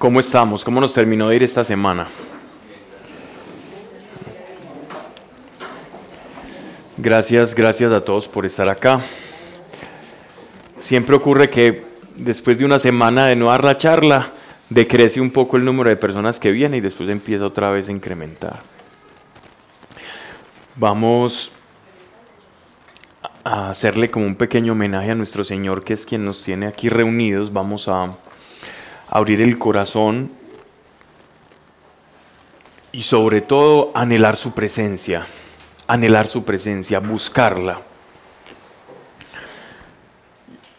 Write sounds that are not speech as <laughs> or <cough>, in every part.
¿Cómo estamos? ¿Cómo nos terminó de ir esta semana? Gracias, gracias a todos por estar acá. Siempre ocurre que después de una semana de no dar la charla, decrece un poco el número de personas que vienen y después empieza otra vez a incrementar. Vamos a hacerle como un pequeño homenaje a nuestro Señor, que es quien nos tiene aquí reunidos. Vamos a abrir el corazón y sobre todo anhelar su presencia, anhelar su presencia, buscarla.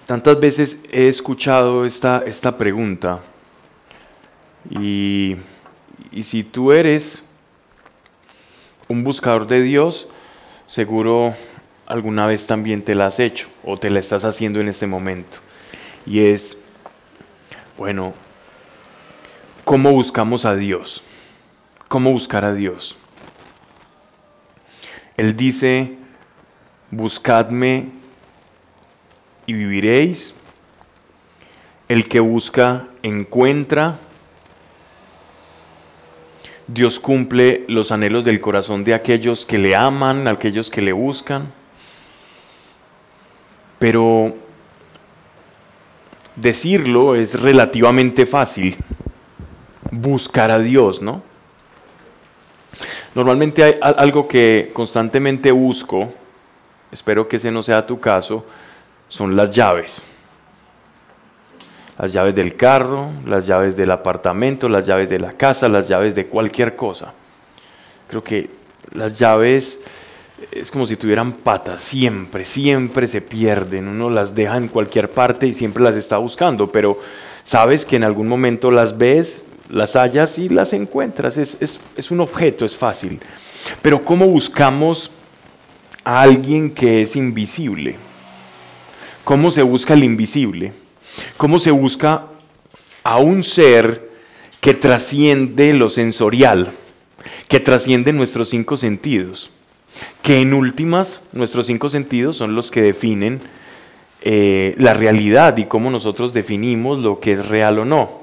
Tantas veces he escuchado esta, esta pregunta y, y si tú eres un buscador de Dios, seguro alguna vez también te la has hecho o te la estás haciendo en este momento. Y es, bueno, ¿cómo buscamos a Dios? ¿Cómo buscar a Dios? Él dice, buscadme y viviréis. El que busca, encuentra. Dios cumple los anhelos del corazón de aquellos que le aman, aquellos que le buscan. Pero decirlo es relativamente fácil. Buscar a Dios, ¿no? Normalmente hay algo que constantemente busco, espero que ese no sea tu caso, son las llaves. Las llaves del carro, las llaves del apartamento, las llaves de la casa, las llaves de cualquier cosa. Creo que las llaves es como si tuvieran patas, siempre, siempre se pierden, uno las deja en cualquier parte y siempre las está buscando, pero sabes que en algún momento las ves, las hallas y las encuentras, es, es un objeto, es fácil. Pero ¿cómo buscamos a alguien que es invisible? ¿Cómo se busca el invisible? ¿Cómo se busca a un ser que trasciende lo sensorial, que trasciende nuestros cinco sentidos? Que en últimas, nuestros cinco sentidos son los que definen eh, la realidad y cómo nosotros definimos lo que es real o no.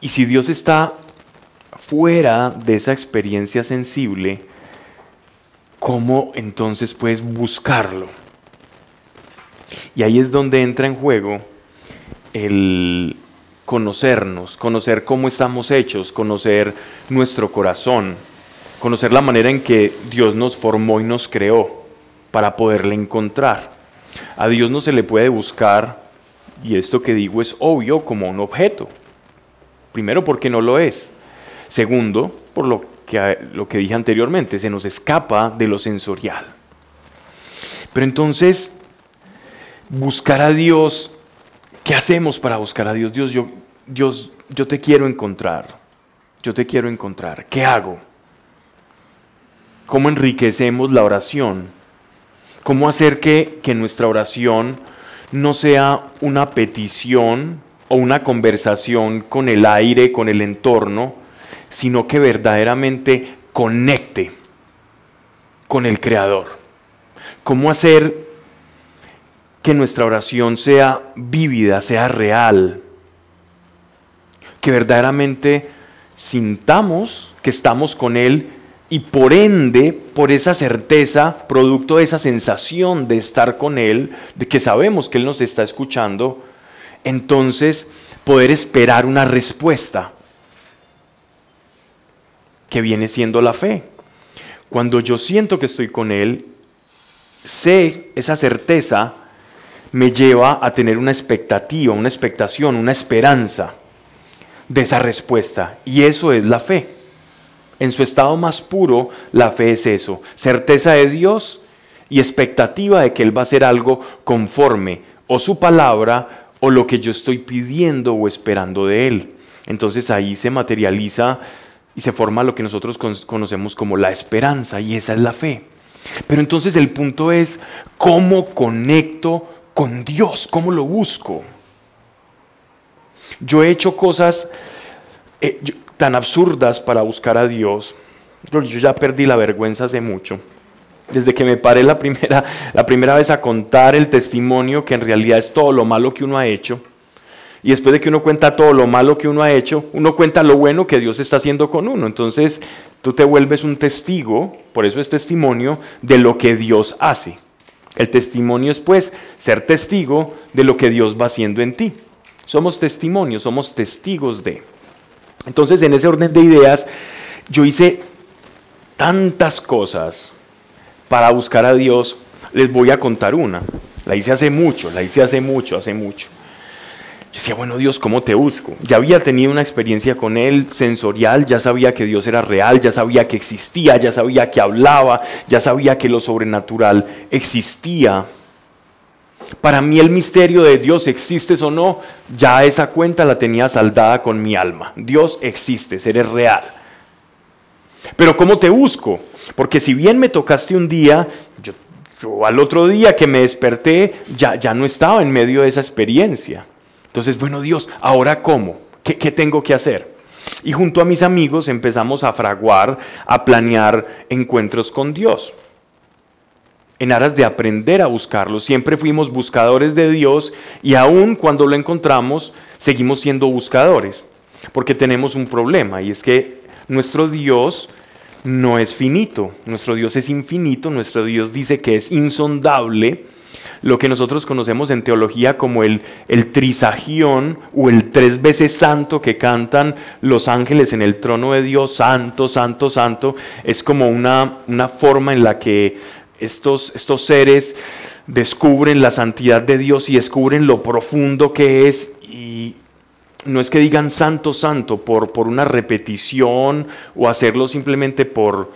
Y si Dios está fuera de esa experiencia sensible, ¿cómo entonces puedes buscarlo? Y ahí es donde entra en juego el conocernos, conocer cómo estamos hechos, conocer nuestro corazón, conocer la manera en que Dios nos formó y nos creó para poderle encontrar. A Dios no se le puede buscar, y esto que digo es obvio, como un objeto. Primero porque no lo es. Segundo, por lo que, lo que dije anteriormente, se nos escapa de lo sensorial. Pero entonces, buscar a Dios, ¿qué hacemos para buscar a Dios? Dios, yo, Dios, yo te quiero encontrar. Yo te quiero encontrar. ¿Qué hago? ¿Cómo enriquecemos la oración? ¿Cómo hacer que, que nuestra oración no sea una petición o una conversación con el aire, con el entorno, sino que verdaderamente conecte con el Creador. ¿Cómo hacer que nuestra oración sea vívida, sea real? Que verdaderamente sintamos que estamos con Él y por ende, por esa certeza, producto de esa sensación de estar con Él, de que sabemos que Él nos está escuchando, entonces poder esperar una respuesta que viene siendo la fe. Cuando yo siento que estoy con Él, sé esa certeza me lleva a tener una expectativa, una expectación, una esperanza de esa respuesta. Y eso es la fe. En su estado más puro, la fe es eso, certeza de Dios y expectativa de que Él va a hacer algo conforme o su palabra o lo que yo estoy pidiendo o esperando de Él. Entonces ahí se materializa y se forma lo que nosotros conocemos como la esperanza y esa es la fe. Pero entonces el punto es, ¿cómo conecto con Dios? ¿Cómo lo busco? Yo he hecho cosas, eh, tan absurdas para buscar a Dios. Yo ya perdí la vergüenza hace mucho. Desde que me paré la primera, <laughs> la primera vez a contar el testimonio, que en realidad es todo lo malo que uno ha hecho, Y después de que uno cuenta todo lo malo que uno ha hecho, uno cuenta lo bueno que Dios está haciendo con uno. Entonces tú te vuelves un testigo, por eso es testimonio, de lo que Dios hace. El testimonio es pues ser testigo de lo que Dios va haciendo en ti. Somos testimonios, somos testigos de. Entonces en ese orden de ideas, yo hice tantas cosas para buscar a Dios. Les voy a contar una. La hice hace mucho, la hice hace mucho, hace mucho. Yo decía, bueno Dios, ¿cómo te busco? Ya había tenido una experiencia con Él sensorial, ya sabía que Dios era real, ya sabía que existía, ya sabía que hablaba, ya sabía que lo sobrenatural existía. Para mí el misterio de Dios, existes o no, ya esa cuenta la tenía saldada con mi alma. Dios existe, eres real. Pero ¿cómo te busco? Porque si bien me tocaste un día, yo, al otro día que me desperté ya, ya no estaba en medio de esa experiencia. Entonces, bueno Dios, ¿ahora cómo? ¿Qué, tengo que hacer? Y junto a mis amigos empezamos a fraguar, a planear encuentros con Dios. En aras de aprender a buscarlo. Siempre fuimos buscadores de Dios y aún cuando lo encontramos, seguimos siendo buscadores. Porque tenemos un problema y es que nuestro Dios no es finito. Nuestro Dios es infinito. Nuestro Dios dice que es insondable lo que nosotros conocemos en teología como el, el trisagión o el tres veces santo que cantan los ángeles en el trono de Dios, santo, santo, santo, es como una, una forma en la que estos, estos seres descubren la santidad de Dios y descubren lo profundo que es y no es que digan santo, santo por, por una repetición o hacerlo simplemente por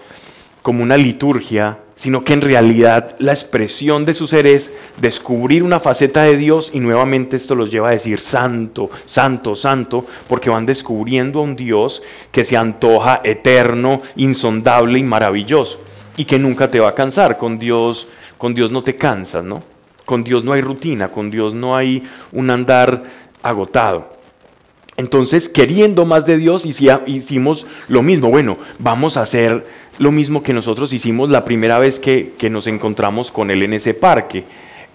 como una liturgia, sino que en realidad la expresión de su ser es descubrir una faceta de Dios y nuevamente esto los lleva a decir santo, santo, santo, porque van descubriendo a un Dios que se antoja eterno, insondable y maravilloso y que nunca te va a cansar. Con Dios, con Dios no te cansas, ¿no? Con Dios no hay rutina, con Dios no hay un andar agotado. Entonces, queriendo más de Dios, hicimos lo mismo. Bueno, vamos a hacer lo mismo que nosotros hicimos la primera vez que, nos encontramos con él en ese parque.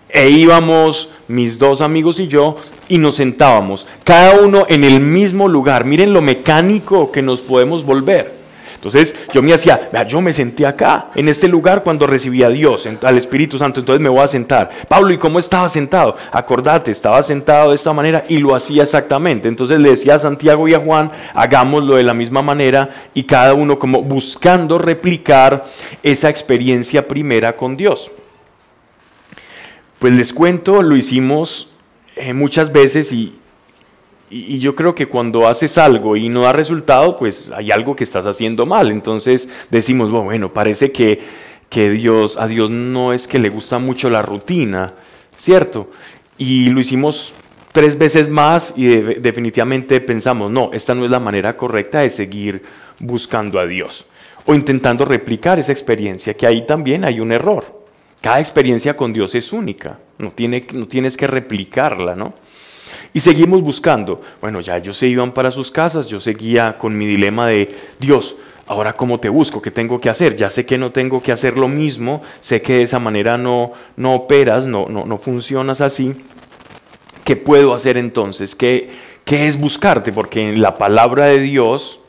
E íbamos mis dos amigos y yo y nos sentábamos, cada uno en el mismo lugar. Miren lo mecánico que nos podemos volver. Entonces yo me hacía, yo me senté acá, en este lugar cuando recibí a Dios, al Espíritu Santo, entonces me voy a sentar. Pablo, ¿y cómo estaba sentado? Acordate, estaba sentado de esta manera y lo hacía exactamente. Entonces le decía a Santiago y a Juan, hagámoslo de la misma manera y cada uno como buscando replicar esa experiencia primera con Dios. Pues les cuento, lo hicimos eh, muchas veces y, y, yo creo que cuando haces algo y no da resultado, pues hay algo que estás haciendo mal. Entonces decimos, bueno, parece que, que Dios, a Dios no es que le gusta mucho la rutina, ¿cierto? Y lo hicimos tres veces más y definitivamente pensamos, no, esta no es la manera correcta de seguir buscando a Dios o intentando replicar esa experiencia, que ahí también hay un error. Cada experiencia con Dios es única, no, tiene, no tienes que replicarla, ¿no? Y seguimos buscando. Bueno, ya ellos se iban para sus casas, yo seguía con mi dilema de, Dios, ahora cómo te busco, qué tengo que hacer. Ya sé que no tengo que hacer lo mismo, sé que de esa manera no, no operas, no, no, no funcionas así. ¿Qué puedo hacer entonces? ¿Qué, ¿Qué es buscarte? Porque en la palabra de Dios,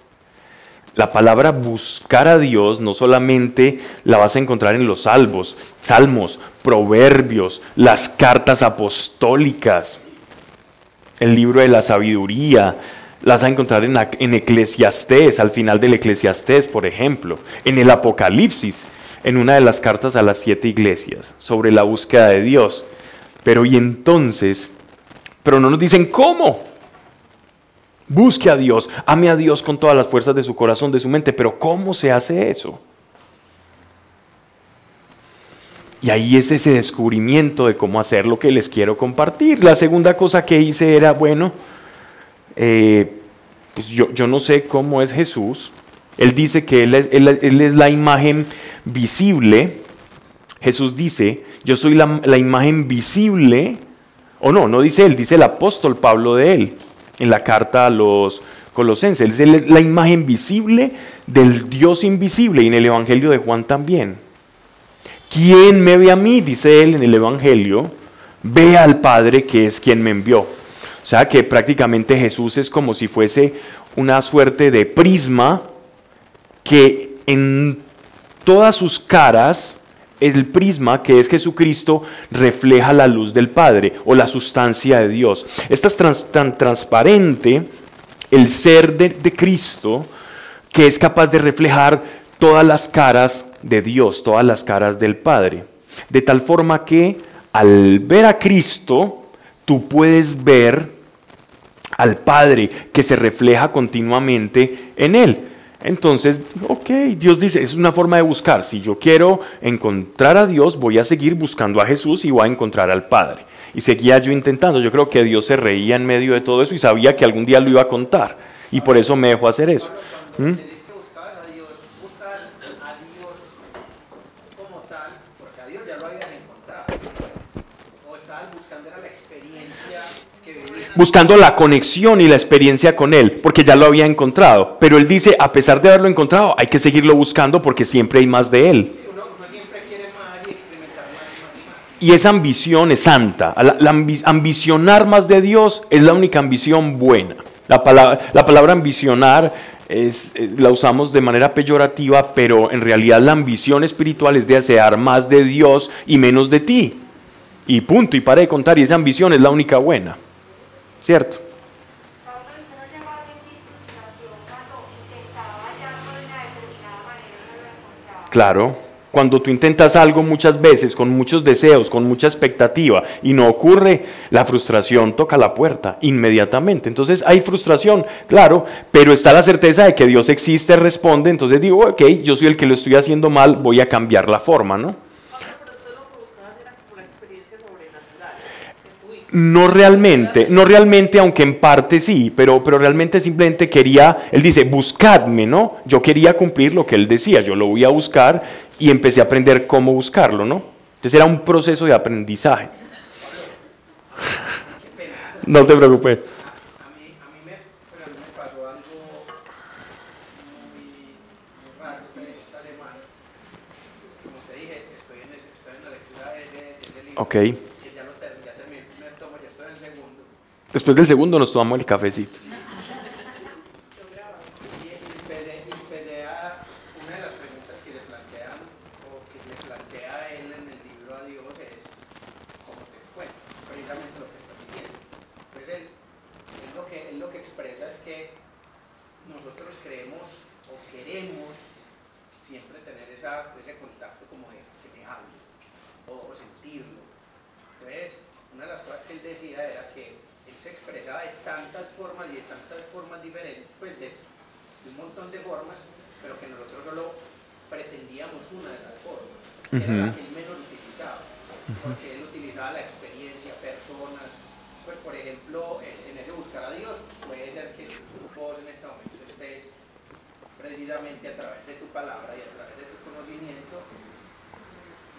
la palabra buscar a Dios no solamente la vas a encontrar en los salmos, salmos, proverbios, las cartas apostólicas el libro de la sabiduría, las vas a encontrar en, en Eclesiastés, al final del Eclesiastés, por ejemplo, en el Apocalipsis, en una de las cartas a las siete iglesias, sobre la búsqueda de Dios. Pero y entonces, pero no nos dicen cómo. Busque a Dios, ame a Dios con todas las fuerzas de su corazón, de su mente, pero ¿cómo se hace eso? Y ahí es ese descubrimiento de cómo hacer lo que les quiero compartir. La segunda cosa que hice era, bueno, eh, pues yo, yo, no sé cómo es Jesús. Él dice que él es, la imagen visible. Jesús dice, yo soy la, la imagen visible. O no, no dice él, dice el apóstol Pablo de él en la carta a los colosenses. Él es la imagen visible del Dios invisible y en el Evangelio de Juan también. ¿Quién me ve a mí? Dice él en el Evangelio, ve al Padre que es quien me envió. O sea que prácticamente Jesús es como si fuese una suerte de prisma que en todas sus caras el prisma que es Jesucristo refleja la luz del Padre o la sustancia de Dios. Esta es tan transparente el ser de Cristo que es capaz de reflejar todas las caras de Dios, todas las caras del Padre. De tal forma que al ver a Cristo, tú puedes ver al Padre que se refleja continuamente en Él. Entonces, ok, Dios dice, es una forma de buscar. Si yo quiero encontrar a Dios, voy a seguir buscando a Jesús y voy a encontrar al Padre. Y seguía yo intentando. Yo creo que Dios se reía en medio de todo eso y sabía que algún día lo iba a contar. Y por eso me dejó hacer eso. ¿Mm? Buscando la conexión y la experiencia con Él, porque ya lo había encontrado. Pero Él dice, a pesar de haberlo encontrado, hay que seguirlo buscando porque siempre hay más de Él. Y esa ambición es santa. Ambicionar más de Dios es la única ambición buena. La palabra, la palabra ambicionar es, eh, la usamos de manera peyorativa, pero en realidad la ambición espiritual es de desear más de Dios y menos de ti. Y punto, y para de contar, y esa ambición es la única buena. ¿Cierto? Claro, cuando tú intentas algo muchas veces con muchos deseos, con mucha expectativa y no ocurre, la frustración toca la puerta inmediatamente. Entonces hay frustración, claro, pero está la certeza de que Dios existe, responde, entonces digo, ok, yo soy el que lo estoy haciendo mal, voy a cambiar la forma, ¿no? No realmente, no realmente, aunque en parte sí, pero, pero realmente simplemente quería, él dice, buscadme, ¿no? Yo quería cumplir lo que él decía, yo lo voy a buscar y empecé a aprender cómo buscarlo, ¿no? Entonces era un proceso de aprendizaje. <laughs> No te preocupes. Ok. Después del segundo nos tomamos el cafecito. Uh menos utilizaba, porque él utilizaba la experiencia, personas, pues por ejemplo, en, ese buscar a Dios, puede ser que vos en este momento estés precisamente a través de tu palabra y a través de tu conocimiento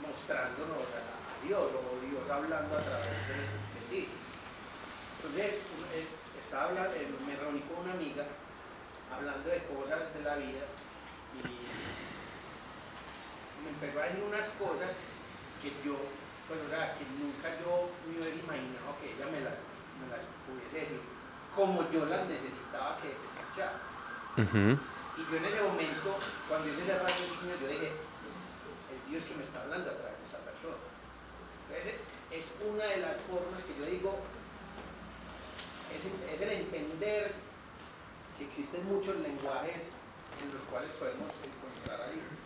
mostrándonos a, Dios o Dios hablando a través de, ti. Entonces, eh, estaba hablando, eh, me reuní con una amiga hablando de cosas de la vida empezó a decir unas cosas que yo, pues o sea, que nunca yo me hubiese imaginado que ella me, las pudiese decir como yo las necesitaba que escuchara. Y yo en ese momento, cuando hice ese raciocinio, yo dije, es Dios que me está hablando a través de esta persona. Entonces, es una de las formas que yo digo, es, es el entender que existen muchos lenguajes en los cuales podemos encontrar a Dios.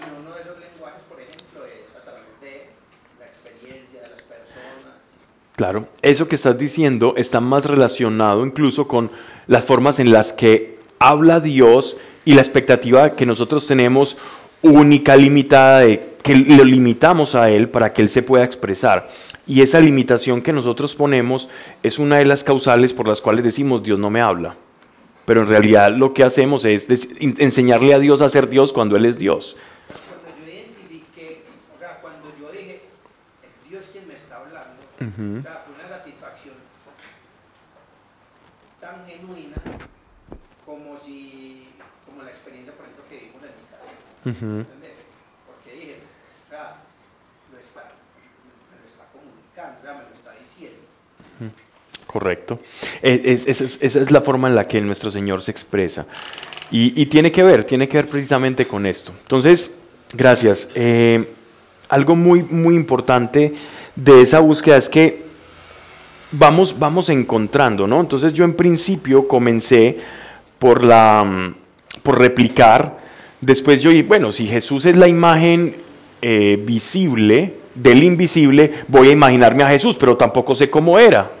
Y uno de esos lenguajes, por ejemplo, es a la experiencia de las personas. Claro, eso que estás diciendo está más relacionado incluso con las formas en las que habla Dios y la expectativa que nosotros tenemos única, limitada, de que lo limitamos a Él para que Él se pueda expresar. Y esa limitación que nosotros ponemos es una de las causales por las cuales decimos Dios no me habla. Pero en realidad lo que hacemos es enseñarle a Dios a ser Dios cuando Él es Dios. fue una satisfacción tan genuina como si, como la experiencia, por ejemplo, que vimos en mi casa. Porque dije, o sea, lo está, me lo está comunicando, o sea, me lo está diciendo. Correcto. E, esa es, la forma en la que nuestro Señor se expresa. Y, tiene que ver, tiene que ver precisamente con esto. Entonces, gracias. Eh, algo muy, muy importante de esa búsqueda es que vamos, vamos encontrando, ¿no? Entonces yo en principio comencé por, la, mm, por replicar, después yo, bueno, si Jesús es la imagen eh, visible del invisible, voy a imaginarme a Jesús, pero tampoco sé cómo era.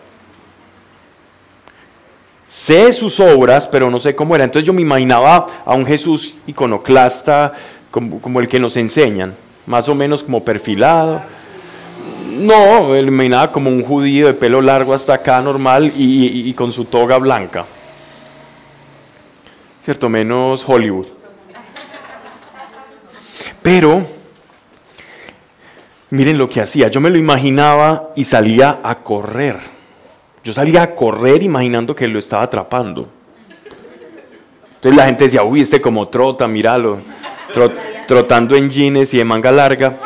Sé sus obras, pero no sé cómo era. Entonces yo me imaginaba a un Jesús iconoclasta, como, el que nos enseñan, más o menos como perfilado no, me imaginaba como un judío de pelo largo hasta acá, normal, y, con su toga blanca. Cierto, menos Hollywood. Pero, miren lo que hacía. Yo me lo imaginaba y salía a correr. Yo salía a correr imaginando que lo estaba atrapando. Entonces la gente decía, uy, este como trota, míralo, trotando en jeans y de manga larga.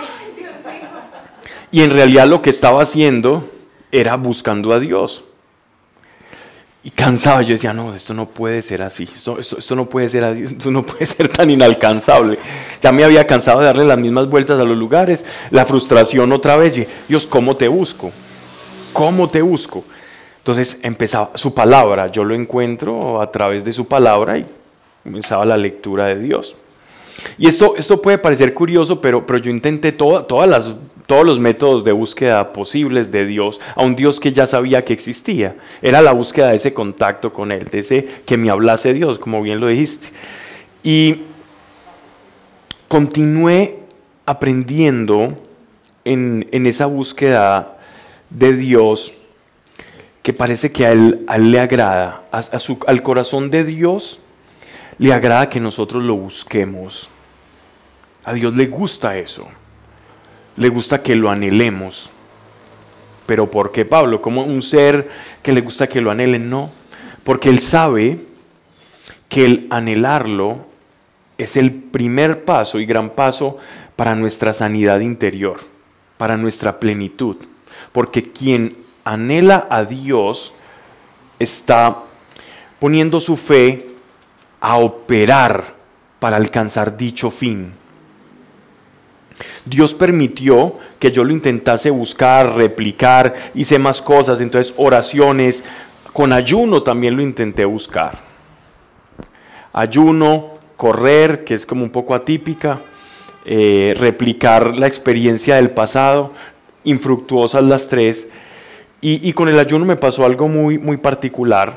Y en realidad lo que estaba haciendo era buscando a Dios. Y cansaba, yo decía, no, esto no puede ser así, esto, esto, no puede ser esto no puede ser tan inalcanzable. Ya me había cansado de darle las mismas vueltas a los lugares, la frustración otra vez, Dios, ¿cómo te busco? ¿Cómo te busco? Entonces empezaba su palabra, yo lo encuentro a través de su palabra y comenzaba la lectura de Dios. Y esto, esto puede parecer curioso, pero, pero yo intenté todas las todos los métodos de búsqueda posibles de Dios, a un Dios que ya sabía que existía. Era la búsqueda de ese contacto con Él, de ese que me hablase Dios, como bien lo dijiste. Y continué aprendiendo en, esa búsqueda de Dios que parece que a Él, le agrada, al corazón de Dios le agrada que nosotros lo busquemos. A Dios le gusta eso le gusta que lo anhelemos. Pero ¿por qué Pablo? ¿Como un ser que le gusta que lo anhelen? No, porque él sabe que el anhelarlo es el primer paso y gran paso para nuestra sanidad interior, para nuestra plenitud. Porque quien anhela a Dios está poniendo su fe a operar para alcanzar dicho fin. Dios permitió que yo lo intentase buscar, replicar, hice más cosas, entonces oraciones, con ayuno también lo intenté buscar. Ayuno, correr, que es como un poco atípica, eh, replicar la experiencia del pasado, infructuosas las tres. Y, con el ayuno me pasó algo muy, muy particular,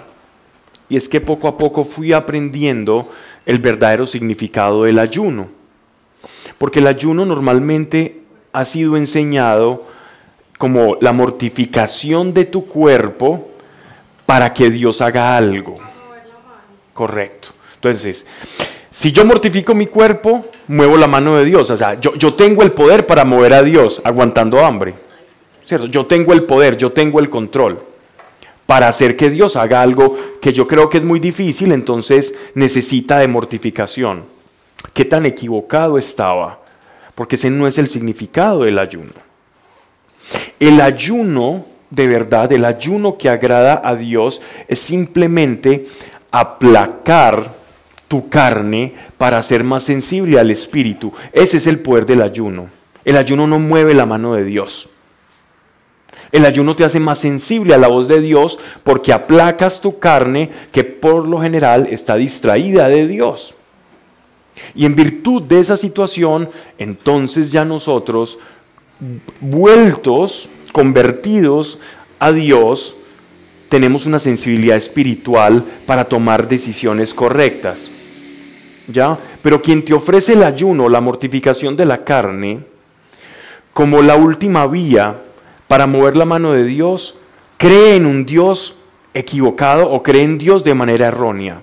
y es que poco a poco fui aprendiendo el verdadero significado del ayuno. Porque el ayuno normalmente ha sido enseñado como la mortificación de tu cuerpo para que Dios haga algo. Correcto. Entonces, si yo mortifico mi cuerpo, muevo la mano de Dios. O sea, yo, yo tengo el poder para mover a Dios aguantando hambre. ¿Cierto? Yo tengo el poder, yo tengo el control para hacer que Dios haga algo que yo creo que es muy difícil, entonces necesita de mortificación qué tan equivocado estaba, porque ese no es el significado del ayuno. El ayuno, de verdad, el ayuno que agrada a Dios es simplemente aplacar tu carne para ser más sensible al Espíritu. Ese es el poder del ayuno. El ayuno no mueve la mano de Dios. El ayuno te hace más sensible a la voz de Dios porque aplacas tu carne que por lo general está distraída de Dios. Y en virtud de esa situación, entonces ya nosotros, vueltos, convertidos a Dios, tenemos una sensibilidad espiritual para tomar decisiones correctas. ¿Ya? Pero quien te ofrece el ayuno, la mortificación de la carne, como la última vía para mover la mano de Dios, cree en un Dios equivocado o cree en Dios de manera errónea.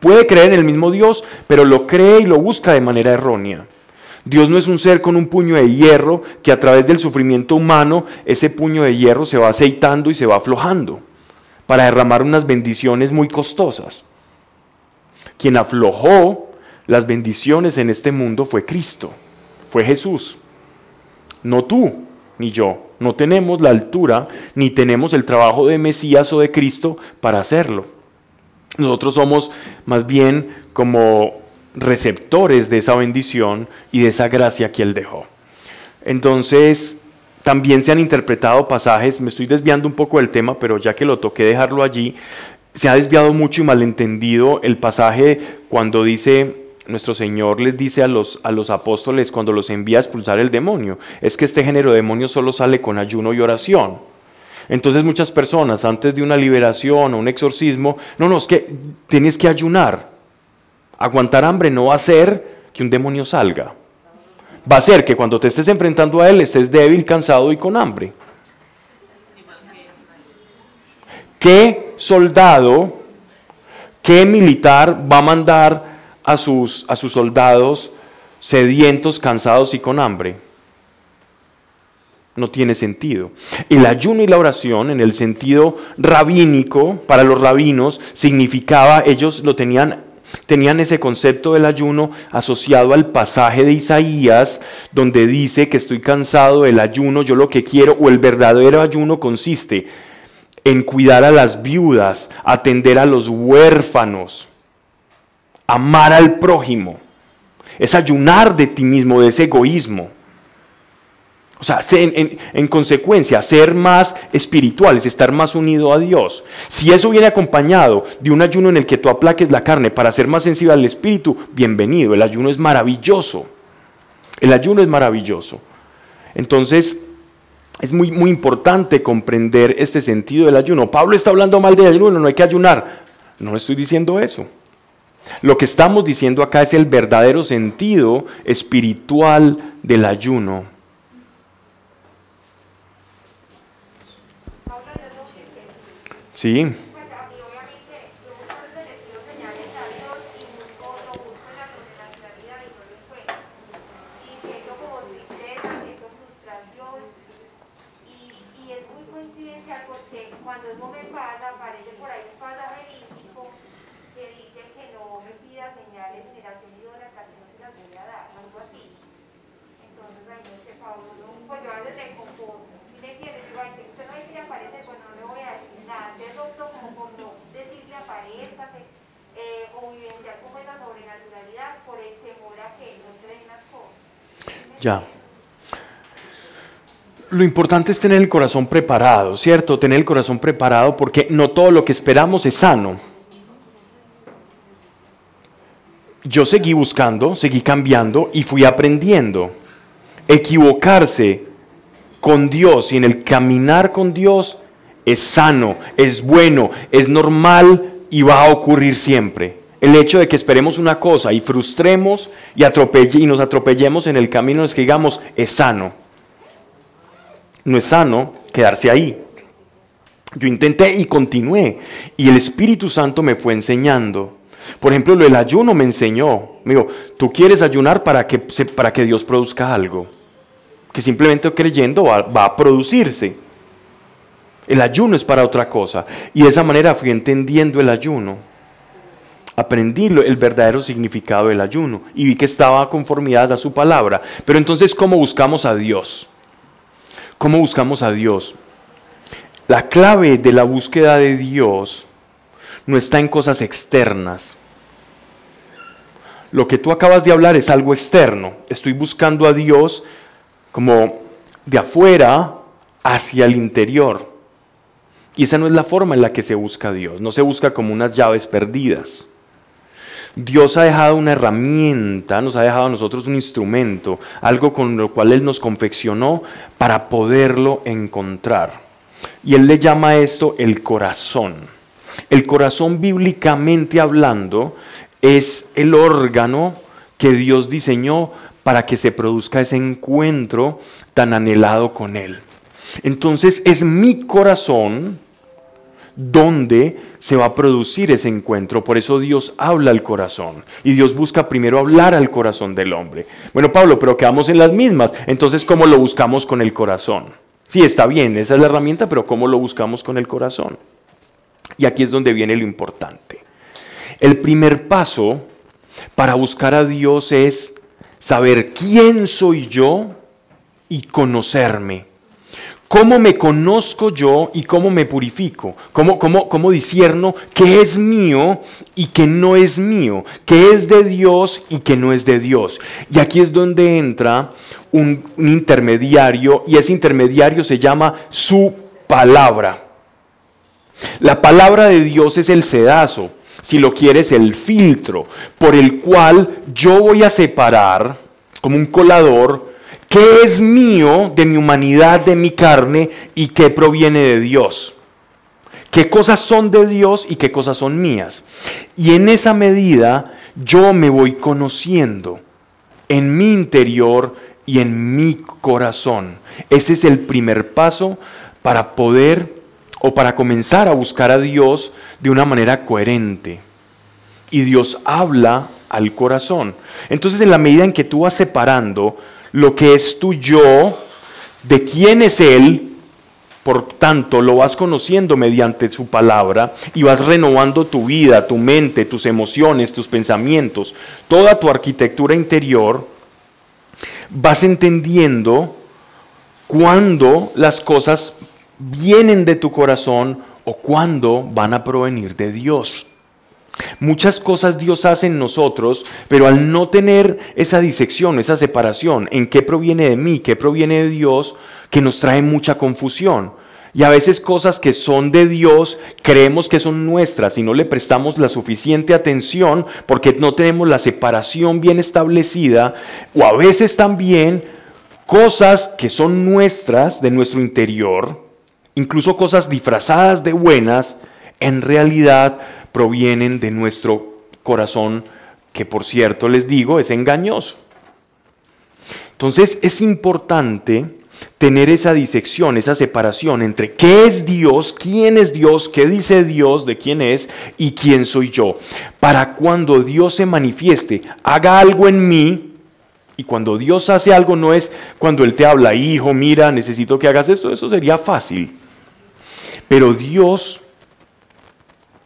Puede creer en el mismo Dios, pero lo cree y lo busca de manera errónea. Dios no es un ser con un puño de hierro que a través del sufrimiento humano ese puño de hierro se va aceitando y se va aflojando para derramar unas bendiciones muy costosas. Quien aflojó las bendiciones en este mundo fue Cristo, fue Jesús, no tú, ni yo. No tenemos la altura, ni tenemos el trabajo de Mesías o de Cristo para hacerlo. Nosotros somos más bien como receptores de esa bendición y de esa gracia que Él dejó. Entonces, también se han interpretado pasajes, me estoy desviando un poco del tema, pero ya que lo toqué dejarlo allí, se ha desviado mucho y malentendido el pasaje cuando dice, nuestro Señor les dice a los, a los apóstoles cuando los envía a expulsar el demonio, es que este género de demonio solo sale con ayuno y oración. Entonces muchas personas antes de una liberación o un exorcismo, no, no, es que tienes que ayunar. Aguantar hambre no va a hacer que un demonio salga. Va a ser que cuando te estés enfrentando a él estés débil, cansado y con hambre. ¿Qué soldado, qué militar va a mandar a sus, a sus soldados sedientos, cansados y con hambre? No tiene sentido. El ayuno y la oración, en el sentido rabínico, para los rabinos, significaba, ellos lo tenían tenían ese concepto del ayuno asociado al pasaje de Isaías, donde dice que estoy cansado del ayuno, yo lo que quiero, o el verdadero ayuno consiste en cuidar a las viudas, atender a los huérfanos, amar al prójimo. Es ayunar de ti mismo, de ese egoísmo. O sea, en, consecuencia, ser más espiritual es estar más unido a Dios. Si eso viene acompañado de un ayuno en el que tú aplaques la carne para ser más sensible al espíritu, bienvenido. El ayuno es maravilloso. El ayuno es maravilloso. Entonces, es muy, muy importante comprender este sentido del ayuno. Pablo está hablando mal del ayuno, no hay que ayunar. No estoy diciendo eso. Lo que estamos diciendo acá es el verdadero sentido espiritual del ayuno. Sí. Ya. Lo importante es tener el corazón preparado, ¿cierto? Tener el corazón preparado porque no todo lo que esperamos es sano. Yo seguí buscando, seguí cambiando y fui aprendiendo. Equivocarse con Dios y en el caminar con Dios es sano, es bueno, es normal y va a ocurrir siempre. El hecho de que esperemos una cosa y frustremos y, atropelle, y nos atropellemos en el camino es que digamos, es sano. No es sano quedarse ahí. Yo intenté y continué. Y el Espíritu Santo me fue enseñando. Por ejemplo, lo del ayuno me enseñó. Me dijo, tú quieres ayunar para que, para que Dios produzca algo. Que simplemente creyendo va, va a producirse. El ayuno es para otra cosa. Y de esa manera fui entendiendo el ayuno aprendí el verdadero significado del ayuno y vi que estaba conformidad a su palabra. Pero entonces, ¿cómo buscamos a Dios? ¿Cómo buscamos a Dios? La clave de la búsqueda de Dios no está en cosas externas. Lo que tú acabas de hablar es algo externo. Estoy buscando a Dios como de afuera hacia el interior. Y esa no es la forma en la que se busca a Dios. No se busca como unas llaves perdidas. Dios ha dejado una herramienta, nos ha dejado a nosotros un instrumento, algo con lo cual Él nos confeccionó para poderlo encontrar. Y Él le llama esto el corazón. El corazón bíblicamente hablando es el órgano que Dios diseñó para que se produzca ese encuentro tan anhelado con Él. Entonces es mi corazón donde se va a producir ese encuentro. Por eso Dios habla al corazón. Y Dios busca primero hablar al corazón del hombre. Bueno, Pablo, pero quedamos en las mismas. Entonces, ¿cómo lo buscamos con el corazón? Sí, está bien, esa es la herramienta, pero ¿cómo lo buscamos con el corazón? Y aquí es donde viene lo importante. El primer paso para buscar a Dios es saber quién soy yo y conocerme ¿Cómo me conozco yo y cómo me purifico? ¿Cómo, cómo, cómo discierno qué es mío y qué no es mío? ¿Qué es de Dios y qué no es de Dios? Y aquí es donde entra un, un intermediario y ese intermediario se llama su palabra. La palabra de Dios es el sedazo, si lo quieres, el filtro por el cual yo voy a separar, como un colador, qué es mío de mi humanidad, de mi carne y qué proviene de Dios. Qué cosas son de Dios y qué cosas son mías. Y en esa medida yo me voy conociendo en mi interior y en mi corazón. Ese es el primer paso para poder o para comenzar a buscar a Dios de una manera coherente. Y Dios habla al corazón. Entonces en la medida en que tú vas separando lo que es tu yo, de quién es Él, por tanto, lo vas conociendo mediante su palabra y vas renovando tu vida, tu mente, tus emociones, tus pensamientos, toda tu arquitectura interior. Vas entendiendo cuándo las cosas vienen de tu corazón o cuándo van a provenir de Dios. Muchas cosas Dios hace en nosotros, pero al no tener esa disección, esa separación, en qué proviene de mí, qué proviene de Dios, que nos trae mucha confusión. Y a veces cosas que son de Dios creemos que son nuestras y no le prestamos la suficiente atención porque no tenemos la separación bien establecida. O a veces también cosas que son nuestras de nuestro interior, incluso cosas disfrazadas de buenas, en realidad provienen de nuestro corazón, que por cierto les digo es engañoso. Entonces es importante tener esa disección, esa separación entre qué es Dios, quién es Dios, qué dice Dios de quién es y quién soy yo. Para cuando Dios se manifieste, haga algo en mí, y cuando Dios hace algo no es cuando Él te habla, hijo, mira, necesito que hagas esto, eso sería fácil. Pero Dios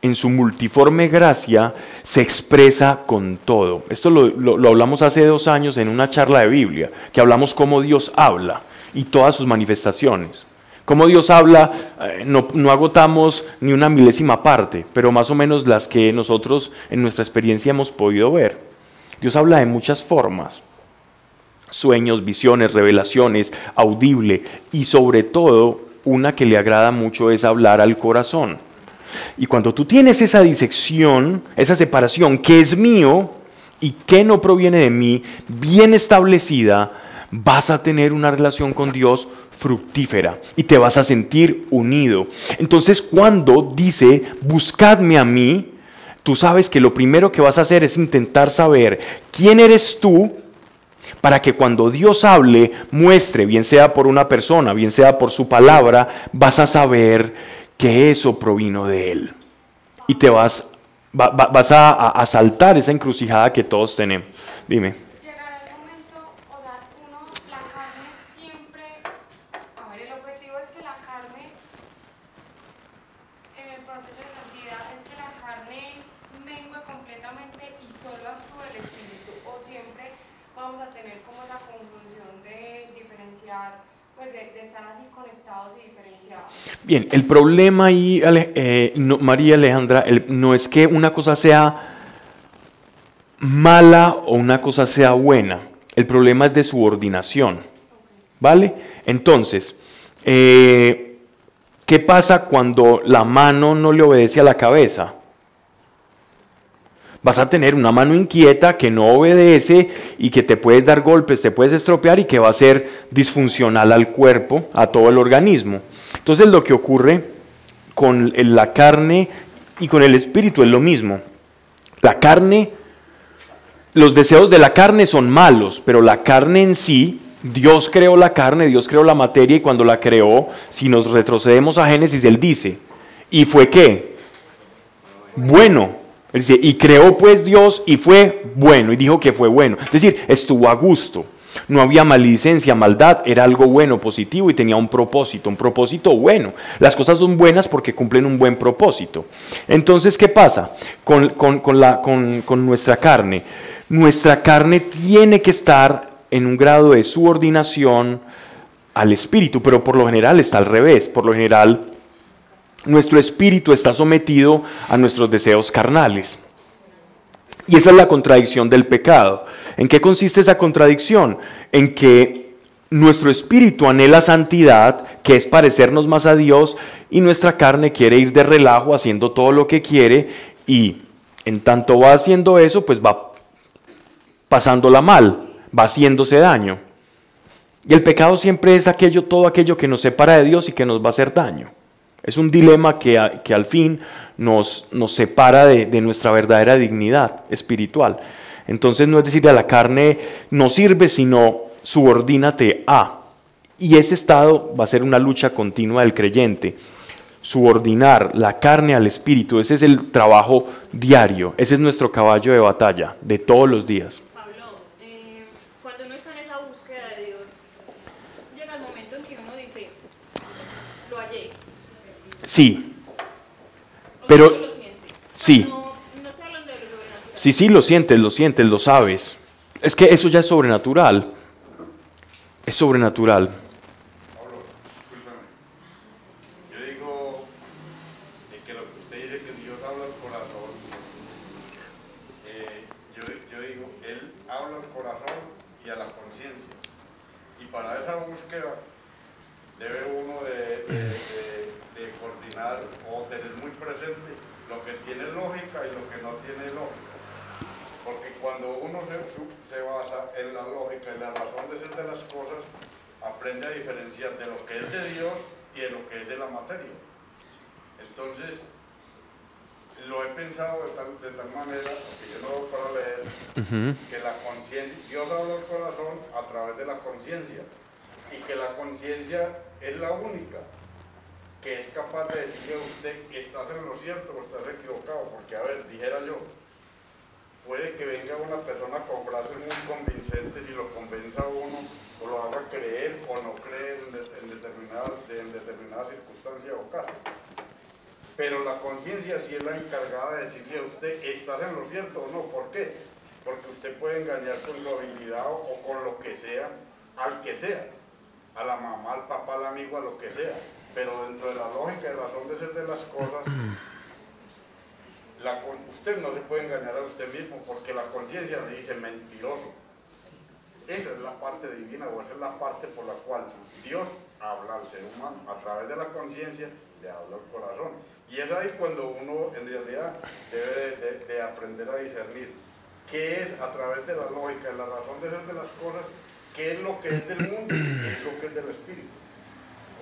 en su multiforme gracia se expresa con todo. Esto lo, hablamos hace dos años en una charla de Biblia, que hablamos cómo Dios habla y todas sus manifestaciones. Cómo Dios habla, eh, no, no, agotamos ni una milésima parte, pero más o menos las que nosotros en nuestra experiencia hemos podido ver. Dios habla de muchas formas. Sueños, visiones, revelaciones, audible y sobre todo una que le agrada mucho es hablar al corazón. Y cuando tú tienes esa disección, esa separación, que es mío y que no proviene de mí, bien establecida, vas a tener una relación con Dios fructífera y te vas a sentir unido. Entonces cuando dice, buscadme a mí, tú sabes que lo primero que vas a hacer es intentar saber quién eres tú para que cuando Dios hable, muestre, bien sea por una persona, bien sea por su palabra, vas a saber que eso provino de Él. Y te vas, vas a, a, saltar esa encrucijada que todos tenemos. Dime. Llegará el momento, o sea, uno, la carne siempre, a ver, el objetivo es que la carne, en el proceso de santidad, es que la carne mengue completamente y solo actúe el espíritu, o siempre vamos a tener como esa conjunción de diferenciar, pues de, de estar así conectados y diferenciados. Bien, el problema ahí, eh, no, María Alejandra, no es que una cosa sea mala o una cosa sea buena. El problema es de subordinación. ¿Vale? Entonces, eh, ¿qué pasa cuando la mano no le obedece a la cabeza? Vas a tener una mano inquieta que no obedece y que te puedes dar golpes, te puedes estropear y que va a ser disfuncional al cuerpo, a todo el organismo. Entonces lo que ocurre con la carne y con el espíritu es lo mismo. La carne, los deseos de la carne son malos, pero la carne en sí, Dios creó la carne, Dios creó la materia y cuando la creó, si nos retrocedemos a Génesis, Él dice, ¿y fue qué? Bueno dice, y creó pues Dios y fue bueno, y dijo que fue bueno. Es decir, estuvo a gusto. No había maledicencia, maldad, era algo bueno, positivo y tenía un propósito, un propósito bueno. Las cosas son buenas porque cumplen un buen propósito. Entonces, ¿qué pasa con, la, con nuestra carne? Nuestra carne tiene que estar en un grado de subordinación al espíritu, pero por lo general está al revés. Por lo general, nuestro espíritu está sometido a nuestros deseos carnales. Y esa es la contradicción del pecado. ¿En qué consiste esa contradicción? En que nuestro espíritu anhela santidad, que es parecernos más a Dios, y nuestra carne quiere ir de relajo haciendo todo lo que quiere, y en tanto va haciendo eso, pues va pasándola mal, va haciéndose daño. Y el pecado siempre es aquello, todo aquello que nos separa de Dios y que nos va a hacer daño. Es un dilema que, que al fin nos, nos separa de, de, nuestra verdadera dignidad espiritual. Entonces no es decir a la carne no sirve, sino subordínate a. Y ese estado va a ser una lucha continua del creyente. Subordinar la carne al espíritu, ese es el trabajo diario, ese es nuestro caballo de batalla de todos los días. Pablo, eh, cuando uno está en esa búsqueda de Dios, llega el momento en que uno dice, lo hallé. Sí, Pero- lo sí. No, no estoy hablando de lo sobrenatural. Sí, sí, lo sientes, lo sientes, lo sabes. Es que eso ya es sobrenatural. Es sobrenatural. Pablo, discúlpame. Yo digo eh, que lo que usted dice que Dios habla al corazón, eh, yo, yo digo, Él habla al corazón y a la conciencia. Y para esa búsqueda debe uno de, de- de- de coordinar o tener muy presente lo que tiene lógica y lo que no tiene lógica. Porque cuando uno se, su- se basa en la lógica y la razón de ser de las cosas, aprende a diferenciar de lo que es de Dios y de lo que es de la materia. Entonces, lo he pensado de tal, de tal manera, que yo no para leer, que la conciencia, Dios habla al corazón a través de la conciencia, y que la conciencia es la única que es capaz de decirle a usted, estás en lo cierto o estás equivocado, porque a ver, dijera yo, puede que venga una persona con frases muy convincentes y lo convenza a uno o lo haga creer o no creer en, de- en determinada, en determinada circunstancia o caso. Pero la conciencia sí es la encargada de decirle a usted, ¿estás en lo cierto o no? ¿Por qué? Porque usted puede engañar con su habilidad o con lo que sea, al que sea, a la mamá, al papá, al amigo, a lo que sea. Pero dentro de la lógica y razón de ser de las cosas, usted no se puede engañar a usted mismo porque la conciencia le dice mentiroso. Esa es la parte divina o esa es la parte por la cual Dios habla al ser humano. A través de la conciencia le habla al corazón. Y es ahí cuando uno en realidad debe de, de- de aprender a discernir qué es a través de la lógica y la razón de ser de las cosas, qué es lo que es del mundo qué es lo que es del espíritu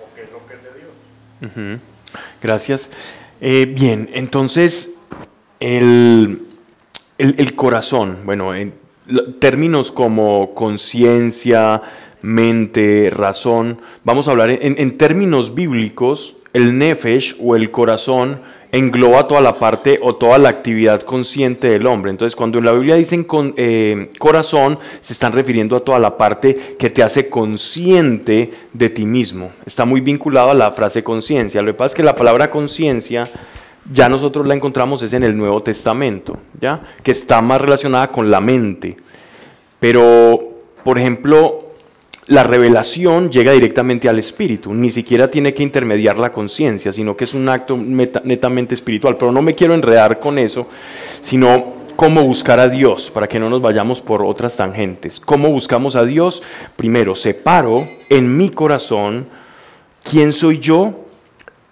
o qué es lo que es de Dios. Gracias. Eh, bien, entonces el, el- corazón, bueno, en términos como conciencia, mente, razón, vamos a hablar en, términos bíblicos, el nefesh o el corazón engloba toda la parte o toda la actividad consciente del hombre. Entonces, cuando en la Biblia dicen eh, corazón, se están refiriendo a toda la parte que te hace consciente de ti mismo. Está muy vinculado a la frase conciencia. Lo que pasa es que la palabra conciencia ya nosotros la encontramos es en el Nuevo Testamento, ¿ya? Que está más relacionada con la mente. Pero, por ejemplo, la revelación llega directamente al espíritu, ni siquiera tiene que intermediar la conciencia, sino que es un acto netamente espiritual. Pero no me quiero enredar con eso, sino cómo buscar a Dios, para que no nos vayamos por otras tangentes. ¿Cómo buscamos a Dios? Primero, separo en mi corazón quién soy yo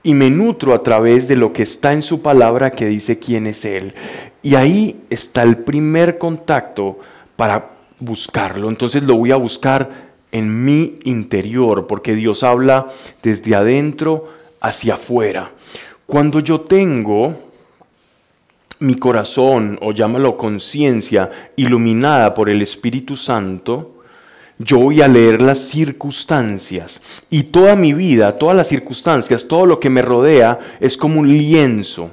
y me nutro a través de lo que está en su palabra que dice quién es Él. Y ahí está el primer contacto para buscarlo. Entonces lo voy a buscar en mi interior, porque Dios habla desde adentro hacia afuera. Cuando yo tengo mi corazón, o llámalo conciencia, iluminada por el Espíritu Santo, yo voy a leer las circunstancias y toda mi vida, todas las circunstancias, todo lo que me rodea es como un lienzo,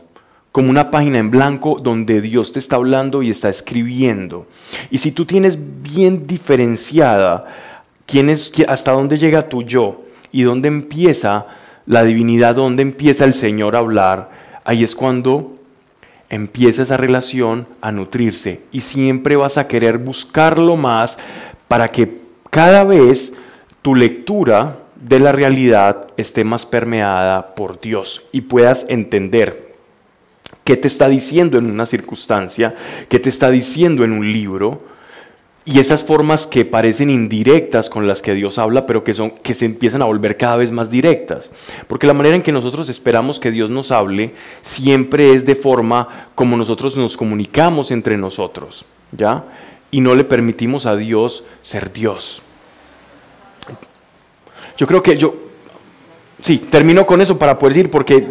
como una página en blanco donde Dios te está hablando y está escribiendo. Y si tú tienes bien diferenciada quién es, hasta dónde llega tu yo y dónde empieza la divinidad, dónde empieza el Señor a hablar, ahí es cuando empieza esa relación a nutrirse y siempre vas a querer buscarlo más para que cada vez tu lectura de la realidad esté más permeada por Dios y puedas entender qué te está diciendo en una circunstancia, qué te está diciendo en un libro, y esas formas que parecen indirectas con las que Dios habla, pero que, son, que se empiezan a volver cada vez más directas. Porque la manera en que nosotros esperamos que Dios nos hable siempre es de forma como nosotros nos comunicamos entre nosotros, ¿ya? Y no le permitimos a Dios ser Dios. Yo creo que yo, sí, termino con eso para poder decir, porque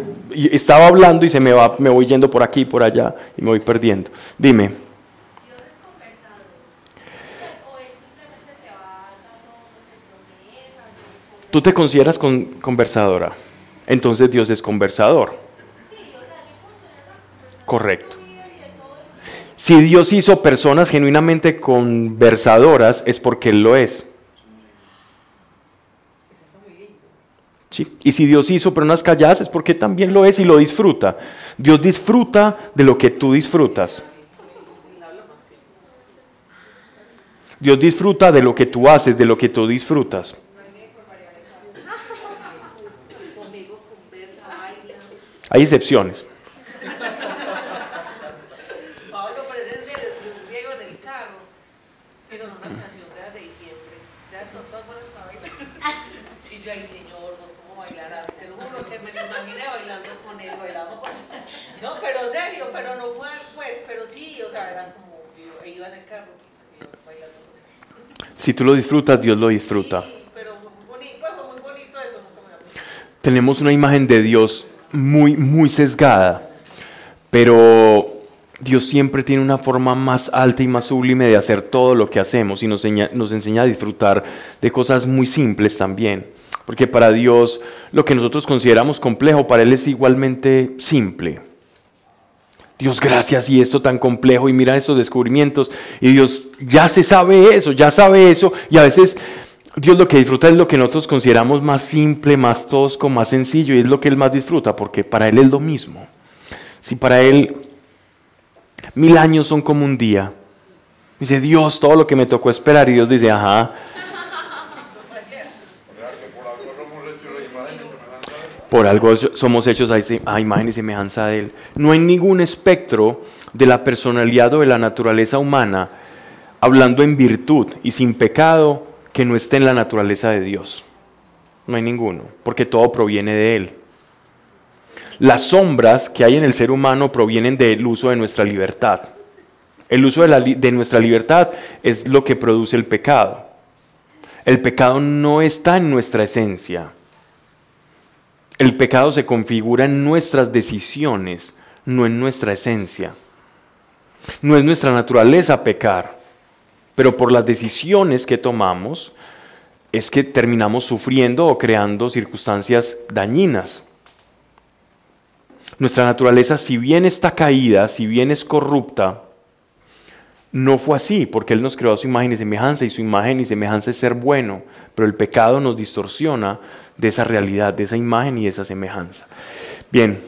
estaba hablando y se me va, me voy yendo por aquí, por allá y me voy perdiendo. Dime. Tú te consideras conversadora, entonces Dios es conversador. Correcto. Si Dios hizo personas genuinamente conversadoras, es porque Él lo es. ¿Sí? Y si Dios hizo personas calladas, es porque también lo es y lo disfruta. Dios disfruta de lo que tú disfrutas. Dios disfruta de lo que tú haces, de lo que tú disfrutas. Hay excepciones. Pablo, pero es en serio, un griego en el carro, pero en una canción de, de diciembre, de las con todas buenas para bailar. Y yo, ay señor, pues cómo bailarás, te lo juro que me lo imaginé bailando con él, bailando con No, pero serio, pero no fue, pues, pero sí, o sea, eran como, yo iba en el carro, bailando con él. Si tú lo disfrutas, Dios lo disfruta. Sí, pero muy bonito, pues, muy bonito eso, nunca me lo Tenemos una imagen de Dios muy, muy sesgada, pero Dios siempre tiene una forma más alta y más sublime de hacer todo lo que hacemos y nos enseña, nos enseña a disfrutar de cosas muy simples también. Porque para Dios lo que nosotros consideramos complejo, para Él es igualmente simple. Dios, gracias y esto tan complejo y mira esos descubrimientos y Dios ya se sabe eso, ya sabe eso y a veces Dios lo que disfruta es lo que nosotros consideramos más simple, más tosco, más sencillo, y es lo que Él más disfruta, porque para Él es lo mismo. Si para Él mil años son como un día, dice Dios, todo lo que me tocó esperar, y Dios dice, ajá. Por algo somos hechos a imagen y semejanza de Él. No hay ningún espectro de la personalidad o de la naturaleza humana hablando en virtud y sin pecado que no esté en la naturaleza de Dios. No hay ninguno, porque todo proviene de Él. Las sombras que hay en el ser humano provienen del uso de nuestra libertad. El uso de, de, nuestra libertad es lo que produce el pecado. El pecado no está en nuestra esencia. El pecado se configura en nuestras decisiones, no en nuestra esencia. No es nuestra naturaleza pecar pero por las decisiones que tomamos es que terminamos sufriendo o creando circunstancias dañinas. Nuestra naturaleza, si bien está caída, si bien es corrupta, no fue así, porque Él nos creó su imagen y semejanza, y su imagen y semejanza es ser bueno, pero el pecado nos distorsiona de esa realidad, de esa imagen y de esa semejanza. Bien,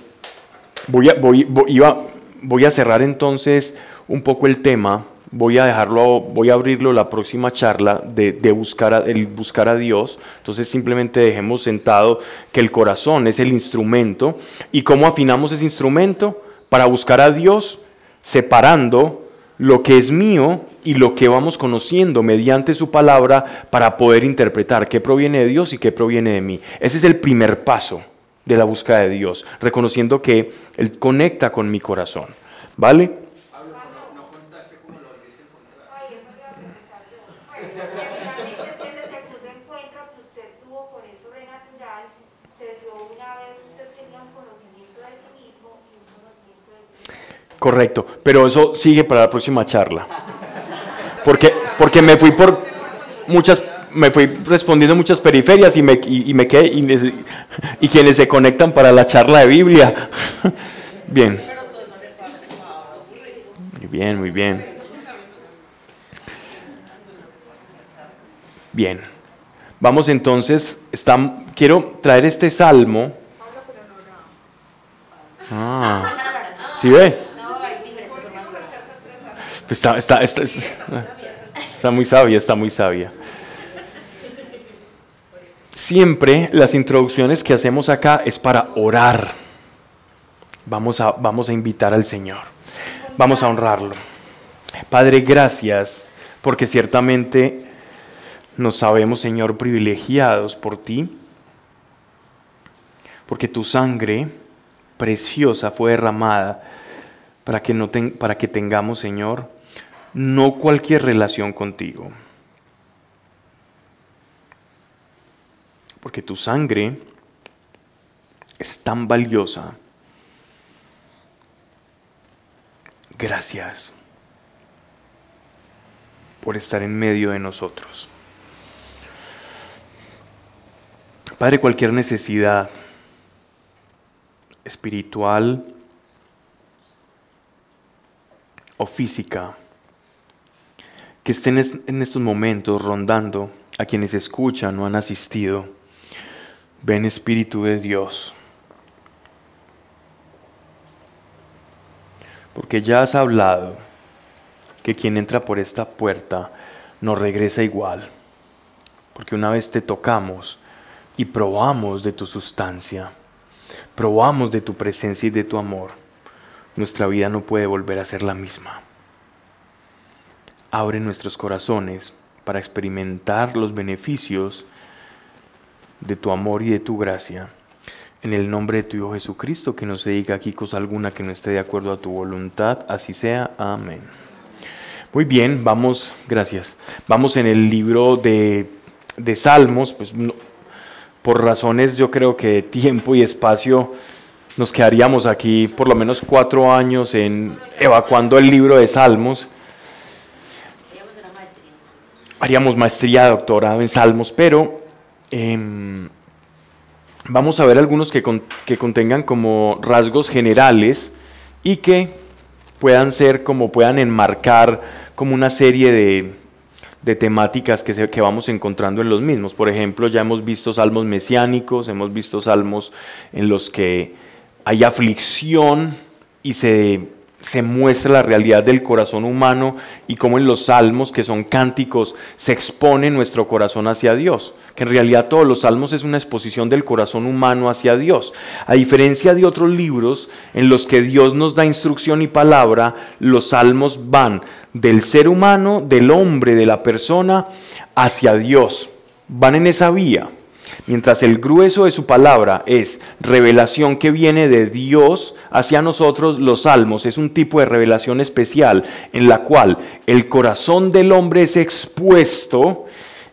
voy a, voy, voy a cerrar entonces un poco el tema voy a dejarlo, voy a abrirlo la próxima charla de, buscar, a, el buscar a Dios. Entonces simplemente dejemos sentado que el corazón es el instrumento. ¿Y cómo afinamos ese instrumento? Para buscar a Dios separando lo que es mío y lo que vamos conociendo mediante su palabra para poder interpretar qué proviene de Dios y qué proviene de mí. Ese es el primer paso de la búsqueda de Dios, reconociendo que Él conecta con mi corazón. ¿Vale? Correcto, pero eso sigue para la próxima charla. Porque, porque me fui por muchas, me fui respondiendo muchas periferias y me, y, me quedé, y, y, quienes se conectan para la charla de Biblia. <laughs> Bien. Muy bien, muy bien. Bien. Vamos entonces, quiero traer este salmo. Ah, ¿sí ve? Está, está, está, está, muy sabia, está muy sabia. Siempre las introducciones que hacemos acá es para orar. Vamos a, vamos a invitar al Señor. Vamos a honrarlo. Padre, gracias porque ciertamente nos sabemos, Señor, privilegiados por ti, porque tu sangre preciosa fue derramada para que, no para que tengamos, Señor, no cualquier relación contigo. Porque tu sangre es tan valiosa. Gracias por estar en medio de nosotros. Padre, cualquier necesidad espiritual o física que estén en estos momentos rondando a quienes escuchan o han asistido, ven Espíritu de Dios. Porque ya has hablado que quien entra por esta puerta no regresa igual. Porque una vez te tocamos y probamos de tu sustancia, probamos de tu presencia y de tu amor, nuestra vida no puede volver a ser la misma. Abre nuestros corazones para experimentar los beneficios de tu amor y de tu gracia. En el nombre de tu Hijo Jesucristo, que no se diga aquí cosa alguna que no esté de acuerdo a tu voluntad, así sea. Amén. Muy bien, vamos, gracias. Vamos en el libro de, de Salmos, pues por razones yo creo que de tiempo y espacio nos quedaríamos aquí por lo menos cuatro años en evacuando el libro de Salmos. Haríamos maestría, doctorado en Salmos, pero em, vamos a ver algunos que, que contengan como rasgos generales y que puedan ser como puedan enmarcar como una serie de, temáticas que, que vamos encontrando en los mismos. Por ejemplo, ya hemos visto salmos mesiánicos, hemos visto salmos en los que hay aflicción y se, se muestra la realidad del corazón humano y como en los salmos, que son cánticos, se expone nuestro corazón hacia Dios. Que en realidad todos los salmos es una exposición del corazón humano hacia Dios. A diferencia de otros libros en los que Dios nos da instrucción y palabra, los salmos van del ser humano, del hombre, de la persona, hacia Dios. Van en esa vía. Mientras el grueso de su palabra es revelación que viene de Dios hacia nosotros, los salmos es un tipo de revelación especial en la cual el corazón del hombre es expuesto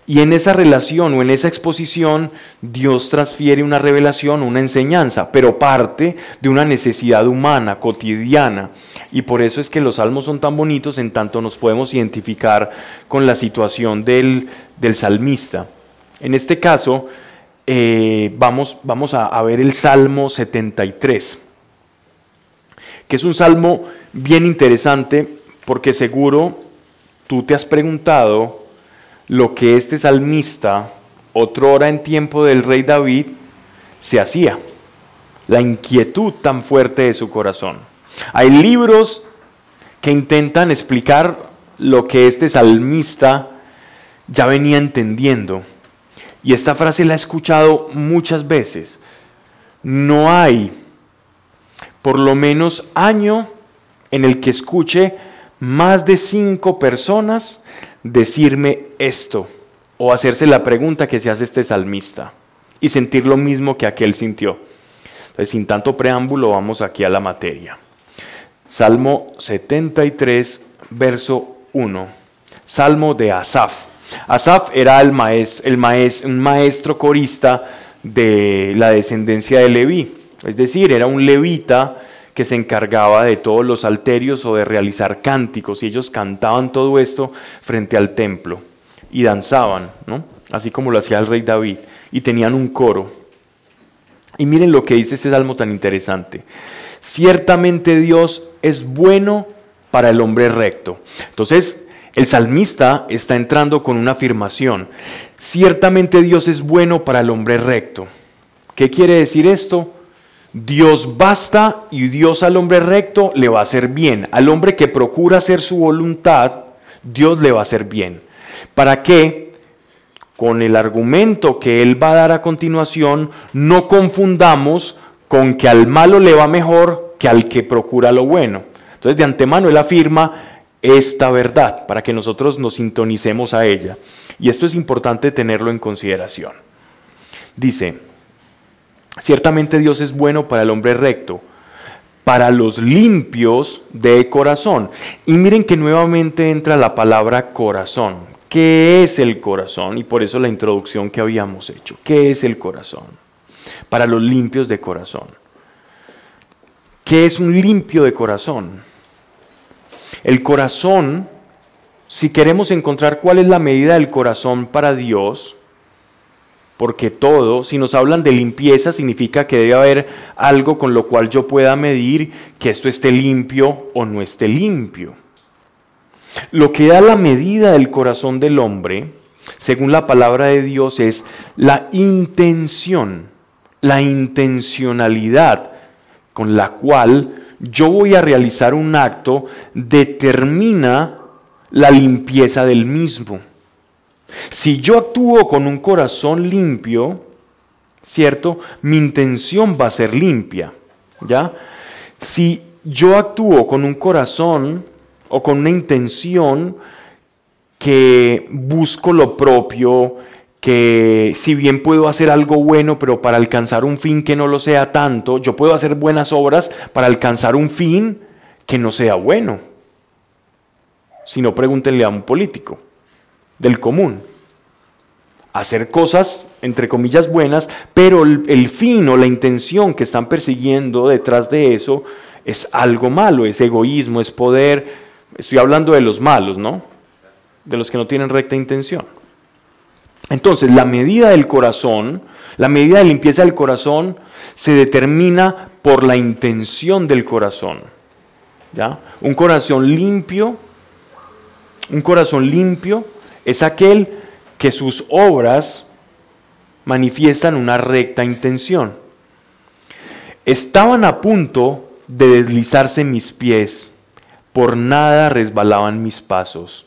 y en esa relación o en esa exposición Dios transfiere una revelación, una enseñanza, pero parte de una necesidad humana, cotidiana. Y por eso es que los salmos son tan bonitos en tanto nos podemos identificar con la situación del, salmista. En este caso, eh, vamos, vamos a, a ver el Salmo 73, que es un salmo bien interesante porque seguro tú te has preguntado lo que este salmista, otrora en tiempo del rey David, se hacía. La inquietud tan fuerte de su corazón. Hay libros que intentan explicar lo que este salmista ya venía entendiendo. Y esta frase la he escuchado muchas veces. No hay por lo menos año en el que escuche más de cinco personas decirme esto o hacerse la pregunta que se hace este salmista y sentir lo mismo que aquel sintió. Entonces, sin tanto preámbulo, vamos aquí a la materia. Salmo 73, verso 1. Salmo de Asaf. Asaf era el maestro, el un maestro corista de la descendencia de Leví. Es decir, era un levita que se encargaba de todos los alterios o de realizar cánticos y ellos cantaban todo esto frente al templo y danzaban, ¿no? así como lo hacía el rey David, y tenían un coro. Y miren lo que dice este salmo tan interesante. Ciertamente Dios es bueno para el hombre recto. Entonces, el salmista está entrando con una afirmación. Ciertamente Dios es bueno para el hombre recto. ¿Qué quiere decir esto? Dios basta y Dios al hombre recto le va a hacer bien. Al hombre que procura hacer su voluntad, Dios le va a hacer bien. ¿Para qué? con el argumento que él va a dar a continuación, no confundamos con que al malo le va mejor que al que procura lo bueno. Entonces de antemano él afirma esta verdad para que nosotros nos sintonicemos a ella. Y esto es importante tenerlo en consideración. Dice, ciertamente Dios es bueno para el hombre recto, para los limpios de corazón. Y miren que nuevamente entra la palabra corazón. ¿Qué es el corazón? Y por eso la introducción que habíamos hecho. ¿Qué es el corazón? Para los limpios de corazón. ¿Qué es un limpio de corazón? El corazón, si queremos encontrar cuál es la medida del corazón para Dios, porque todo, si nos hablan de limpieza, significa que debe haber algo con lo cual yo pueda medir que esto esté limpio o no esté limpio. Lo que da la medida del corazón del hombre, según la palabra de Dios, es la intención, la intencionalidad con la cual yo voy a realizar un acto determina la limpieza del mismo. Si yo actúo con un corazón limpio, ¿cierto? Mi intención va a ser limpia, ¿ya? Si yo actúo con un corazón o con una intención que busco lo propio, que si bien puedo hacer algo bueno, pero para alcanzar un fin que no lo sea tanto, yo puedo hacer buenas obras para alcanzar un fin que no sea bueno. Si no, pregúntenle a un político del común. Hacer cosas, entre comillas, buenas, pero el, el fin o la intención que están persiguiendo detrás de eso es algo malo, es egoísmo, es poder. Estoy hablando de los malos, ¿no? De los que no tienen recta intención. Entonces, la medida del corazón, la medida de limpieza del corazón se determina por la intención del corazón. ¿ya? Un corazón limpio, un corazón limpio es aquel que sus obras manifiestan una recta intención. Estaban a punto de deslizarse mis pies, por nada resbalaban mis pasos,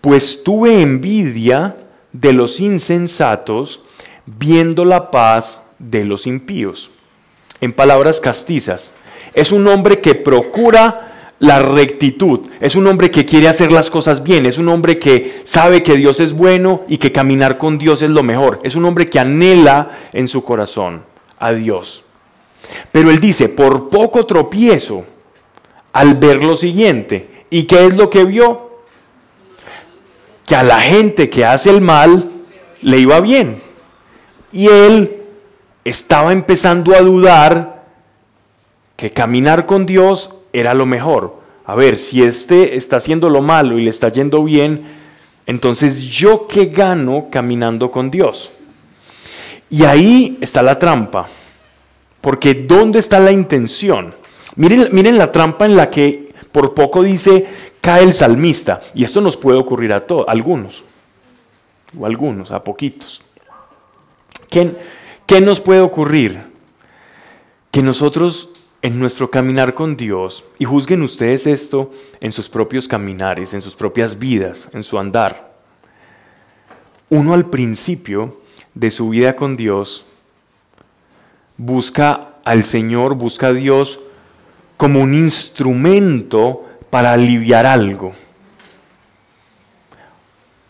pues tuve envidia de los insensatos, viendo la paz de los impíos. En palabras castizas, es un hombre que procura la rectitud, es un hombre que quiere hacer las cosas bien, es un hombre que sabe que Dios es bueno y que caminar con Dios es lo mejor, es un hombre que anhela en su corazón a Dios. Pero él dice, por poco tropiezo al ver lo siguiente. ¿Y qué es lo que vio? Que a la gente que hace el mal le iba bien. Y él estaba empezando a dudar que caminar con Dios era lo mejor. A ver, si este está haciendo lo malo y le está yendo bien, entonces yo qué gano caminando con Dios. Y ahí está la trampa. Porque ¿dónde está la intención? Miren, miren la trampa en la que por poco dice cae el salmista. Y esto nos puede ocurrir a todos, algunos, o algunos, a poquitos. ¿Qué, ¿Qué nos puede ocurrir? Que nosotros en nuestro caminar con Dios, y juzguen ustedes esto en sus propios caminares, en sus propias vidas, en su andar, uno al principio de su vida con Dios busca al Señor, busca a Dios como un instrumento para aliviar algo.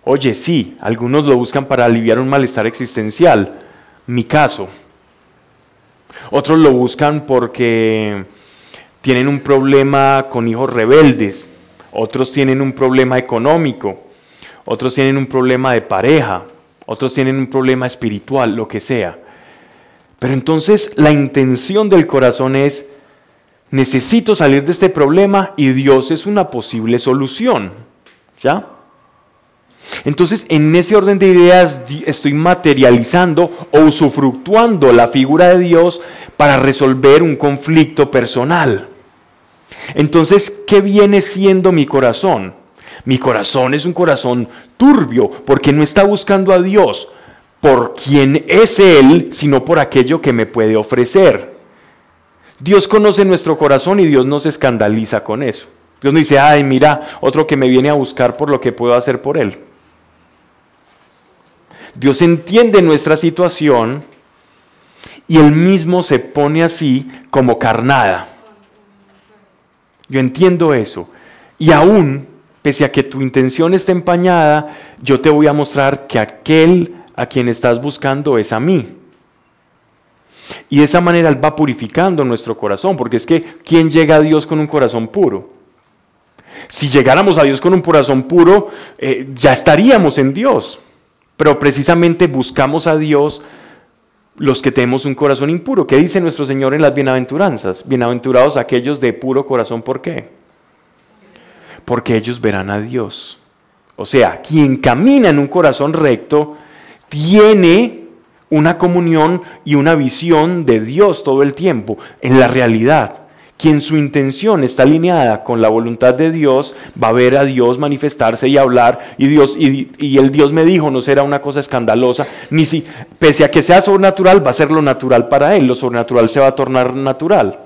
Oye, sí, algunos lo buscan para aliviar un malestar existencial, mi caso. Otros lo buscan porque tienen un problema con hijos rebeldes, otros tienen un problema económico, otros tienen un problema de pareja, otros tienen un problema espiritual, lo que sea. Pero entonces la intención del corazón es necesito salir de este problema y Dios es una posible solución. ¿Ya? Entonces, en ese orden de ideas estoy materializando o usufructuando la figura de Dios para resolver un conflicto personal. Entonces, ¿qué viene siendo mi corazón? Mi corazón es un corazón turbio porque no está buscando a Dios por quien es Él, sino por aquello que me puede ofrecer. Dios conoce nuestro corazón y Dios no se escandaliza con eso. Dios no dice, ay, mira, otro que me viene a buscar por lo que puedo hacer por él. Dios entiende nuestra situación y Él mismo se pone así como carnada. Yo entiendo eso. Y aún, pese a que tu intención esté empañada, yo te voy a mostrar que aquel a quien estás buscando es a mí. Y de esa manera Él va purificando nuestro corazón, porque es que ¿quién llega a Dios con un corazón puro? Si llegáramos a Dios con un corazón puro, eh, ya estaríamos en Dios. Pero precisamente buscamos a Dios los que tenemos un corazón impuro. ¿Qué dice nuestro Señor en las bienaventuranzas? Bienaventurados aquellos de puro corazón, ¿por qué? Porque ellos verán a Dios. O sea, quien camina en un corazón recto tiene una comunión y una visión de Dios todo el tiempo, en la realidad. Quien su intención está alineada con la voluntad de Dios, va a ver a Dios manifestarse y hablar, y Dios, y, el Dios me dijo, no será una cosa escandalosa, ni si, pese a que sea sobrenatural, va a ser lo natural para él, lo sobrenatural se va a tornar natural.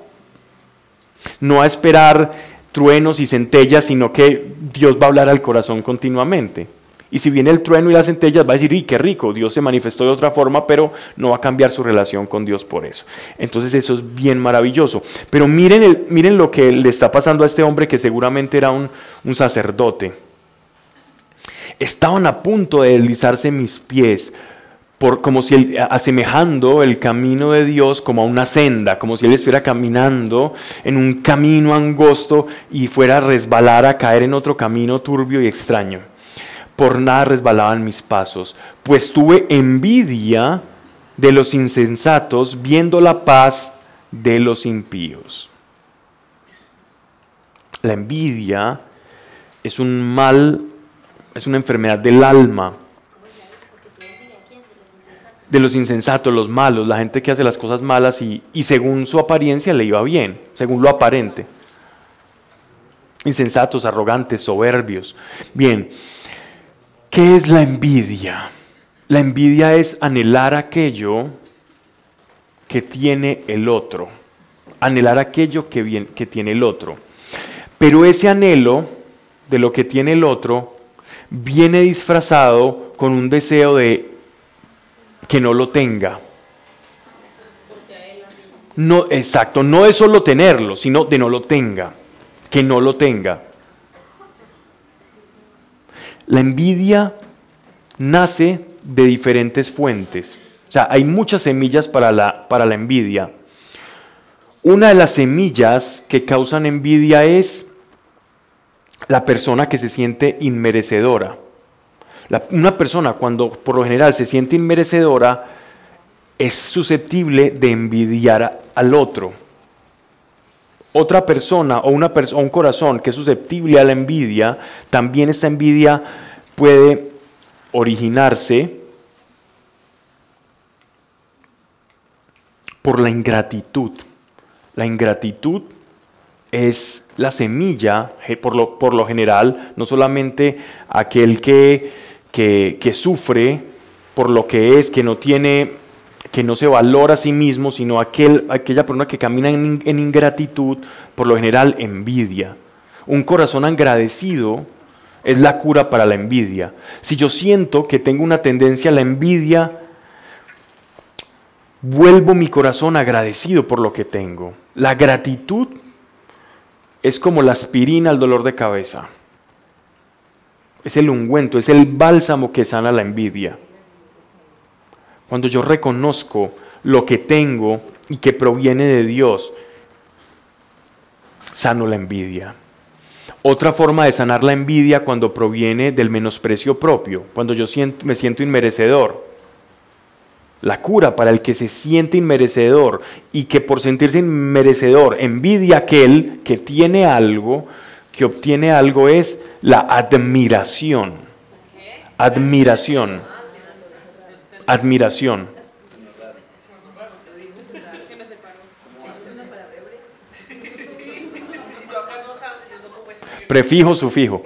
No a esperar truenos y centellas, sino que Dios va a hablar al corazón continuamente. Y si viene el trueno y las centellas, va a decir, ¡y qué rico! Dios se manifestó de otra forma, pero no va a cambiar su relación con Dios por eso. Entonces eso es bien maravilloso. Pero miren, miren lo que le está pasando a este hombre que seguramente era un, sacerdote. Estaban a punto de deslizarse mis pies, por, como si él, asemejando el camino de Dios como a una senda, como si él estuviera caminando en un camino angosto y fuera a resbalar a caer en otro camino turbio y extraño por nada resbalaban mis pasos, pues tuve envidia de los insensatos viendo la paz de los impíos. La envidia es un mal, es una enfermedad del alma. De los insensatos, los malos, la gente que hace las cosas malas y, y según su apariencia le iba bien, según lo aparente. Insensatos, arrogantes, soberbios. Bien, ¿Qué es la envidia? La envidia es anhelar aquello que tiene el otro, anhelar aquello que, que tiene el otro. Pero ese anhelo de lo que tiene el otro viene disfrazado con un deseo de que no lo tenga. No, exacto, no es solo tenerlo, sino de no lo tenga, que no lo tenga. La envidia nace de diferentes fuentes. O sea, hay muchas semillas para la, para la envidia. Una de las semillas que causan envidia es la persona que se siente inmerecedora. una persona cuando por lo general se siente inmerecedora es susceptible de envidiar al otro. Otra persona o, una un corazón que es susceptible a la envidia, también esta envidia puede originarse por la ingratitud. La ingratitud es la semilla, por lo, por lo general, no solamente aquel que, que, sufre por lo que es, que no tiene que no se valora a sí mismo, sino aquel, aquella persona que camina en, en ingratitud, por lo general envidia. Un corazón agradecido es la cura para la envidia. Si yo siento que tengo una tendencia a la envidia, vuelvo mi corazón agradecido por lo que tengo. La gratitud es como la aspirina al dolor de cabeza. Es el ungüento, es el bálsamo que sana la envidia. Cuando yo reconozco lo que tengo y que proviene de Dios, sano la envidia. Otra forma de sanar la envidia cuando proviene del menosprecio propio, cuando yo me siento inmerecedor. La cura para el que se siente inmerecedor y que por sentirse inmerecedor envidia aquel que tiene algo, que obtiene algo, es la admiración. Admiración admiración. Prefijo, sufijo.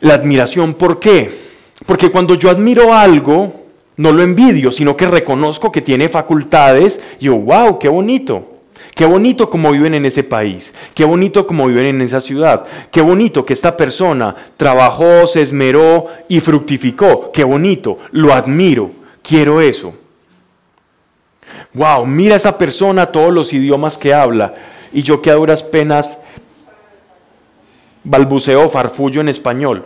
La admiración, ¿por qué? Porque cuando yo admiro algo, no lo envidio, sino que reconozco que tiene facultades yo, wow, qué bonito. Qué bonito como viven en ese país, qué bonito como viven en esa ciudad, qué bonito que esta persona trabajó, se esmeró y fructificó, qué bonito, lo admiro, quiero eso. Wow, mira esa persona todos los idiomas que habla. Y yo que a duras penas balbuceo farfullo en español.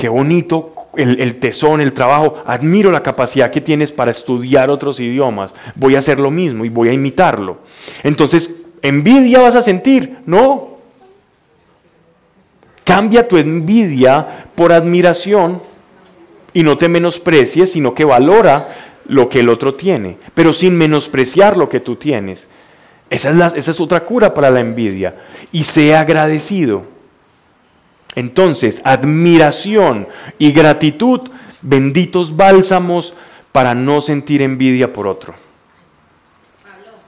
Qué bonito el, tesón, el trabajo. Admiro la capacidad que tienes para estudiar otros idiomas. Voy a hacer lo mismo y voy a imitarlo. Entonces, envidia vas a sentir, ¿no? Cambia tu envidia por admiración y no te menosprecies, sino que valora lo que el otro tiene, pero sin menospreciar lo que tú tienes. Esa es, esa es otra cura para la envidia. Y sea agradecido. Entonces, admiración y gratitud, benditos bálsamos para no sentir envidia por otro. Pablo,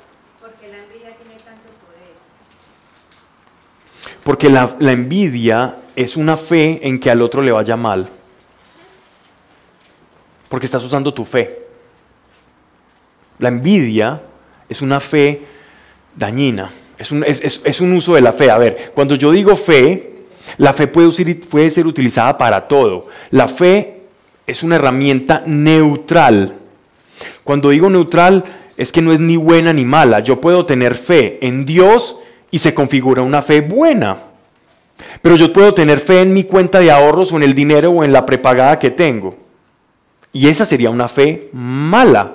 ¿por qué la envidia tiene tanto poder? Porque la, la envidia es una fe en que al otro le vaya mal. Porque estás usando tu fe. La envidia es una fe dañina. Es un, es, es, es un, uso de la fe. A ver, cuando yo digo fe, la fe puede, ser utilizada para todo. La fe es una herramienta neutral. Cuando digo neutral, es que no es ni buena ni mala. Yo puedo tener fe en Dios y se configura una fe buena. Pero yo puedo tener fe en mi cuenta de ahorros o en el dinero o en la prepagada que tengo. Y esa sería una fe mala.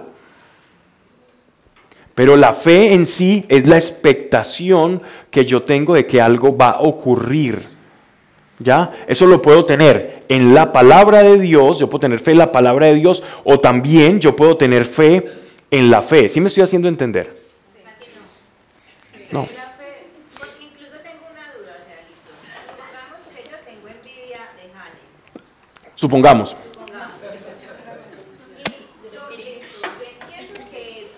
Pero la fe en sí es la expectación que yo tengo de que algo va a ocurrir. ¿Ya? Eso lo puedo tener en la palabra de Dios, yo puedo tener fe en la palabra de Dios, o también yo puedo tener fe en la fe. ¿Sí me estoy haciendo entender? No. no. La fe, porque incluso tengo una duda, o sea, listo. Supongamos que yo tengo envidia de Janes. Supongamos. Supongamos. Y yo, listo, yo entiendo que,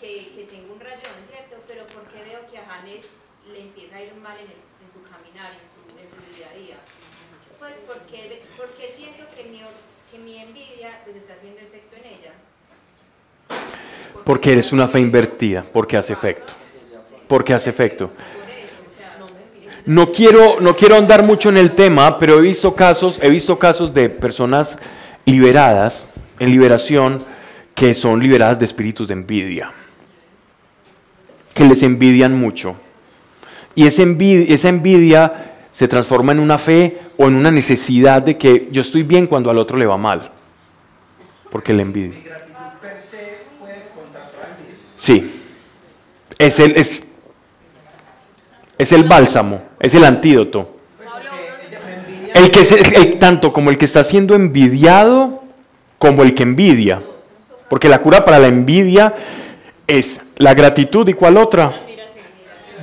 que, que tengo un rayón, ¿cierto? Pero ¿por qué veo que a Janes le empieza a ir mal en, el, en su caminar, en su, en su día a día? Pues porque, porque siento que mi, que mi envidia pues, está haciendo efecto en ella. Porque eres una fe invertida, porque hace efecto. Porque hace efecto. No quiero, no quiero andar mucho en el tema, pero he visto casos, he visto casos de personas liberadas, en liberación, que son liberadas de espíritus de envidia, que les envidian mucho. Y esa envidia, esa envidia se transforma en una fe o en una necesidad de que yo estoy bien cuando al otro le va mal, porque le envidia. Sí, es el, es, es el bálsamo, es el antídoto. El que se- el- tanto como el que está siendo envidiado como el que envidia. Porque la cura para la envidia es la gratitud y cuál otra.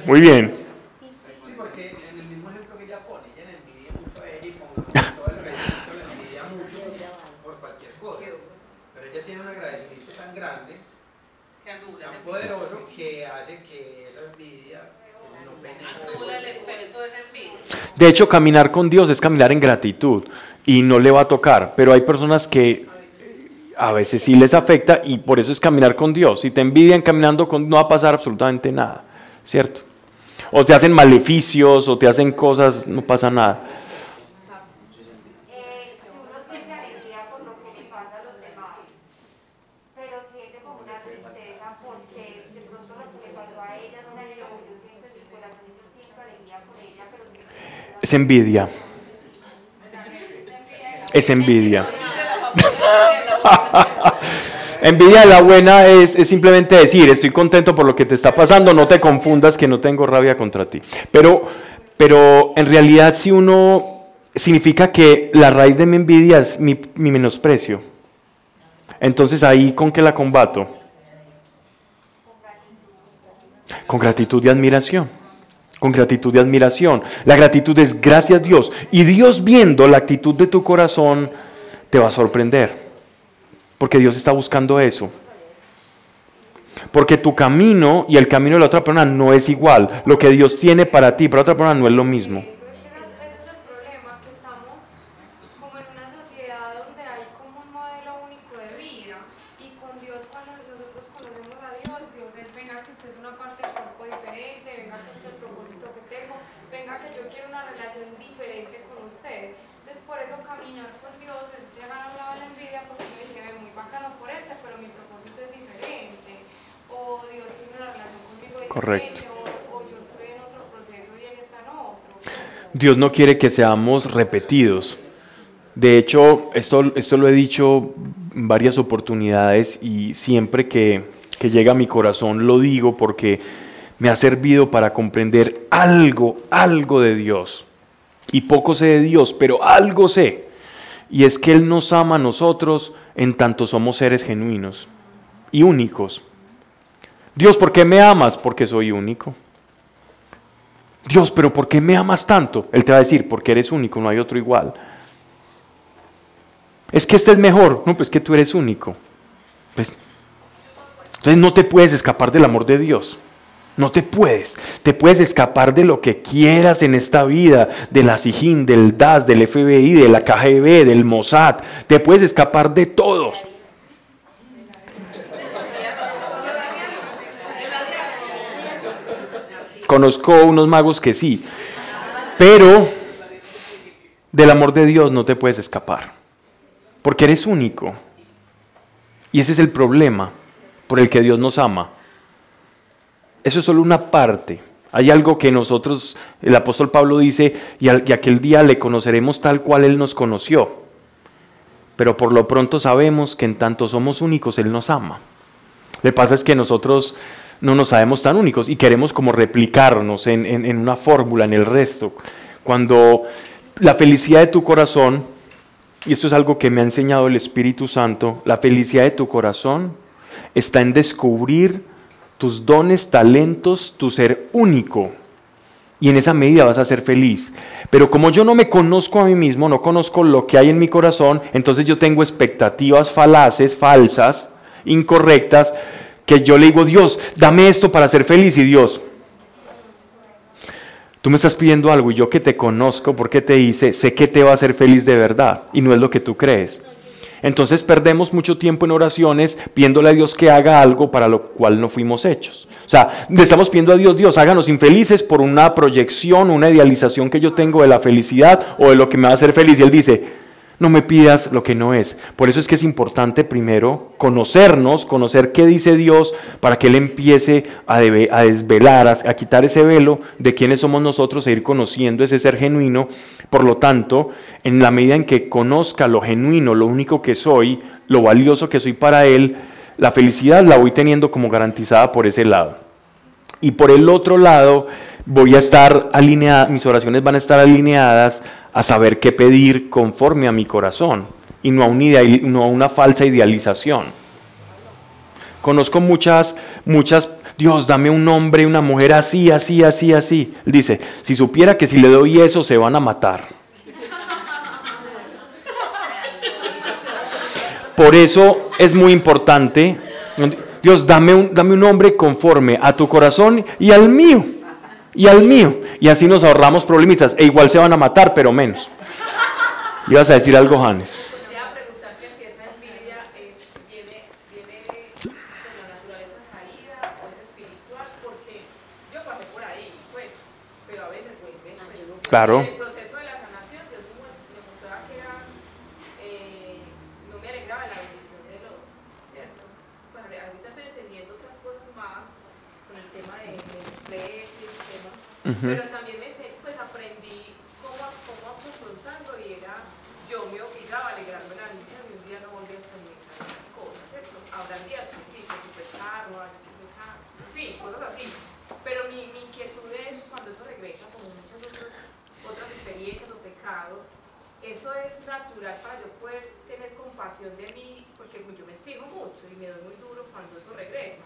Muy bien. Sí, porque en el mismo ejemplo que ella pone, ella le envidia mucho a ella y con todo el recinto le envidia mucho por cualquier cosa. Pero ella tiene un agradecimiento tan grande, Que anula, tan poderoso, que hace que esa envidia no penetre. anula el efecto de esa envidia. De hecho, caminar con Dios es caminar en gratitud y no le va a tocar. Pero hay personas que a veces sí les afecta y por eso es caminar con Dios. Si te envidian caminando con no va a pasar absolutamente nada, ¿cierto? O te hacen maleficios o te hacen cosas, no pasa nada. Eh, uno siente alegría por lo que le pasa a los demás, pero siente como una tristeza porque de pronto lo que le pasó a ella no la llevó. Yo siento en mi corazón, yo siento alegría por ella, pero siento que Es envidia. Es envidia. <laughs> Envidia de la buena es, simplemente decir, estoy contento por lo que te está pasando, no te confundas que no tengo rabia contra ti. Pero, pero en realidad si uno significa que la raíz de mi envidia es mi, mi menosprecio. Entonces ahí con qué la combato? Con gratitud y admiración. Con gratitud y admiración. La gratitud es gracias a Dios. Y Dios viendo la actitud de tu corazón te va a sorprender. Porque Dios está buscando eso. Porque tu camino y el camino de la otra persona no es igual. Lo que Dios tiene para ti, para otra persona no es lo mismo. Eso es que ese ese es el problema, que estamos como en una sociedad donde hay como un modelo único de vida y con Dios cuando nosotros conocemos a Dios, Dios es quiero una relación diferente con usted. Entonces, por eso caminar con Dios es llegar a un lado la envidia porque me dice, "Ve, muy bacano por este, pero mi propósito es diferente. O Dios tiene una relación conmigo diferente. Correcto. O, o yo estoy en otro proceso y Él está en otro. pues. Dios no quiere que seamos repetidos. De hecho, esto, esto lo he dicho en varias oportunidades y siempre que, que llega a mi corazón lo digo porque me ha servido para comprender algo, algo de Dios. Y poco sé de Dios, pero algo sé. Y es que Él nos ama a nosotros en tanto somos seres genuinos y únicos. Dios, ¿por qué me amas? Porque soy único. Dios, pero ¿por qué me amas tanto? Él te va a decir, porque eres único, no hay otro igual. Es que este es mejor. No, pues que tú eres único. Pues, entonces no te puedes escapar del amor de Dios. No te puedes. Te puedes escapar de lo que quieras en esta vida, de la SIGIN, del DAS, del FBI, de la KGB, del Mossad. Te puedes escapar de todos. Conozco unos magos que sí, pero del amor de Dios no te puedes escapar, porque eres único. Y ese es el problema por el que Dios nos ama. Eso es solo una parte. Hay algo que nosotros, el apóstol Pablo dice, y, al- aquel día le conoceremos tal cual Él nos conoció. Pero por lo pronto sabemos que en tanto somos únicos, Él nos ama. Que pasa es que nosotros no nos sabemos tan únicos y queremos como replicarnos en- en una fórmula, en el resto. Cuando la felicidad de tu corazón, y esto es algo que me ha enseñado el Espíritu Santo, la felicidad de tu corazón está en descubrir tus dones, talentos, tu ser único. Y en esa medida vas a ser feliz. Pero como yo no me conozco a mí mismo, no conozco lo que hay en mi corazón, entonces yo tengo expectativas falaces, falsas, incorrectas, que yo le digo, Dios, dame esto para ser feliz. Y Dios, tú me estás pidiendo algo y yo que te conozco, porque te hice, sé que te va a hacer feliz de verdad y no es lo que tú crees. Entonces perdemos mucho tiempo en oraciones pidiéndole a Dios que haga algo para lo cual no fuimos hechos. O sea, le estamos pidiendo a Dios, Dios, háganos infelices por una proyección, una idealización que yo tengo de la felicidad o de lo que me va a hacer feliz. Y Él dice, no me pidas lo que no es. Por eso es que es importante primero conocernos, conocer qué dice Dios, para que Él empiece a, debe- a desvelar, a, a quitar ese velo de quiénes somos nosotros e ir conociendo ese ser genuino. Por lo tanto, en la medida en que conozca lo genuino, lo único que soy, lo valioso que soy para Él, la felicidad la voy teniendo como garantizada por ese lado. Y por el otro lado, voy a estar alineada, mis oraciones van a estar alineadas a saber qué pedir conforme a mi corazón y no a, un ideal- no a una falsa idealización. Conozco muchas, muchas, Dios, dame un hombre, una mujer así, así, así, así. Él dice, si supiera que si le doy eso se van a matar. Por eso es muy importante, Dios, dame un, dame un hombre conforme a tu corazón y al mío, y al mío. Y así nos ahorramos problemitas. E igual se van a matar, pero menos. Ibas a decir algo, Janes. Pues te iba a preguntar que si esa envidia es, viene, viene con la naturaleza caída o es espiritual, porque yo pasé por ahí, pues, pero a veces vuelve. pero Claro. En el proceso de la sanación, Dios me mostraba que era, eh, no me alegraba la bendición del otro, ¿cierto? Pues ahorita estoy entendiendo otras cosas más con el tema de- del estrés y el tema, pero también me sé- pues aprendí cómo, cómo confrontarlo y era, yo me obligaba a alegrarme la bendición y un día no volví a experimentar esas cosas, ¿cierto? Habrá días que sí, que super carro, año que se carro, en fin, cosas así. Pero mi, mi inquietud es cuando eso regresa, como muchas otras, otras experiencias o pecados, eso es natural para yo poder tener compasión de mí, porque yo me sigo mucho y me doy muy duro cuando eso regresa,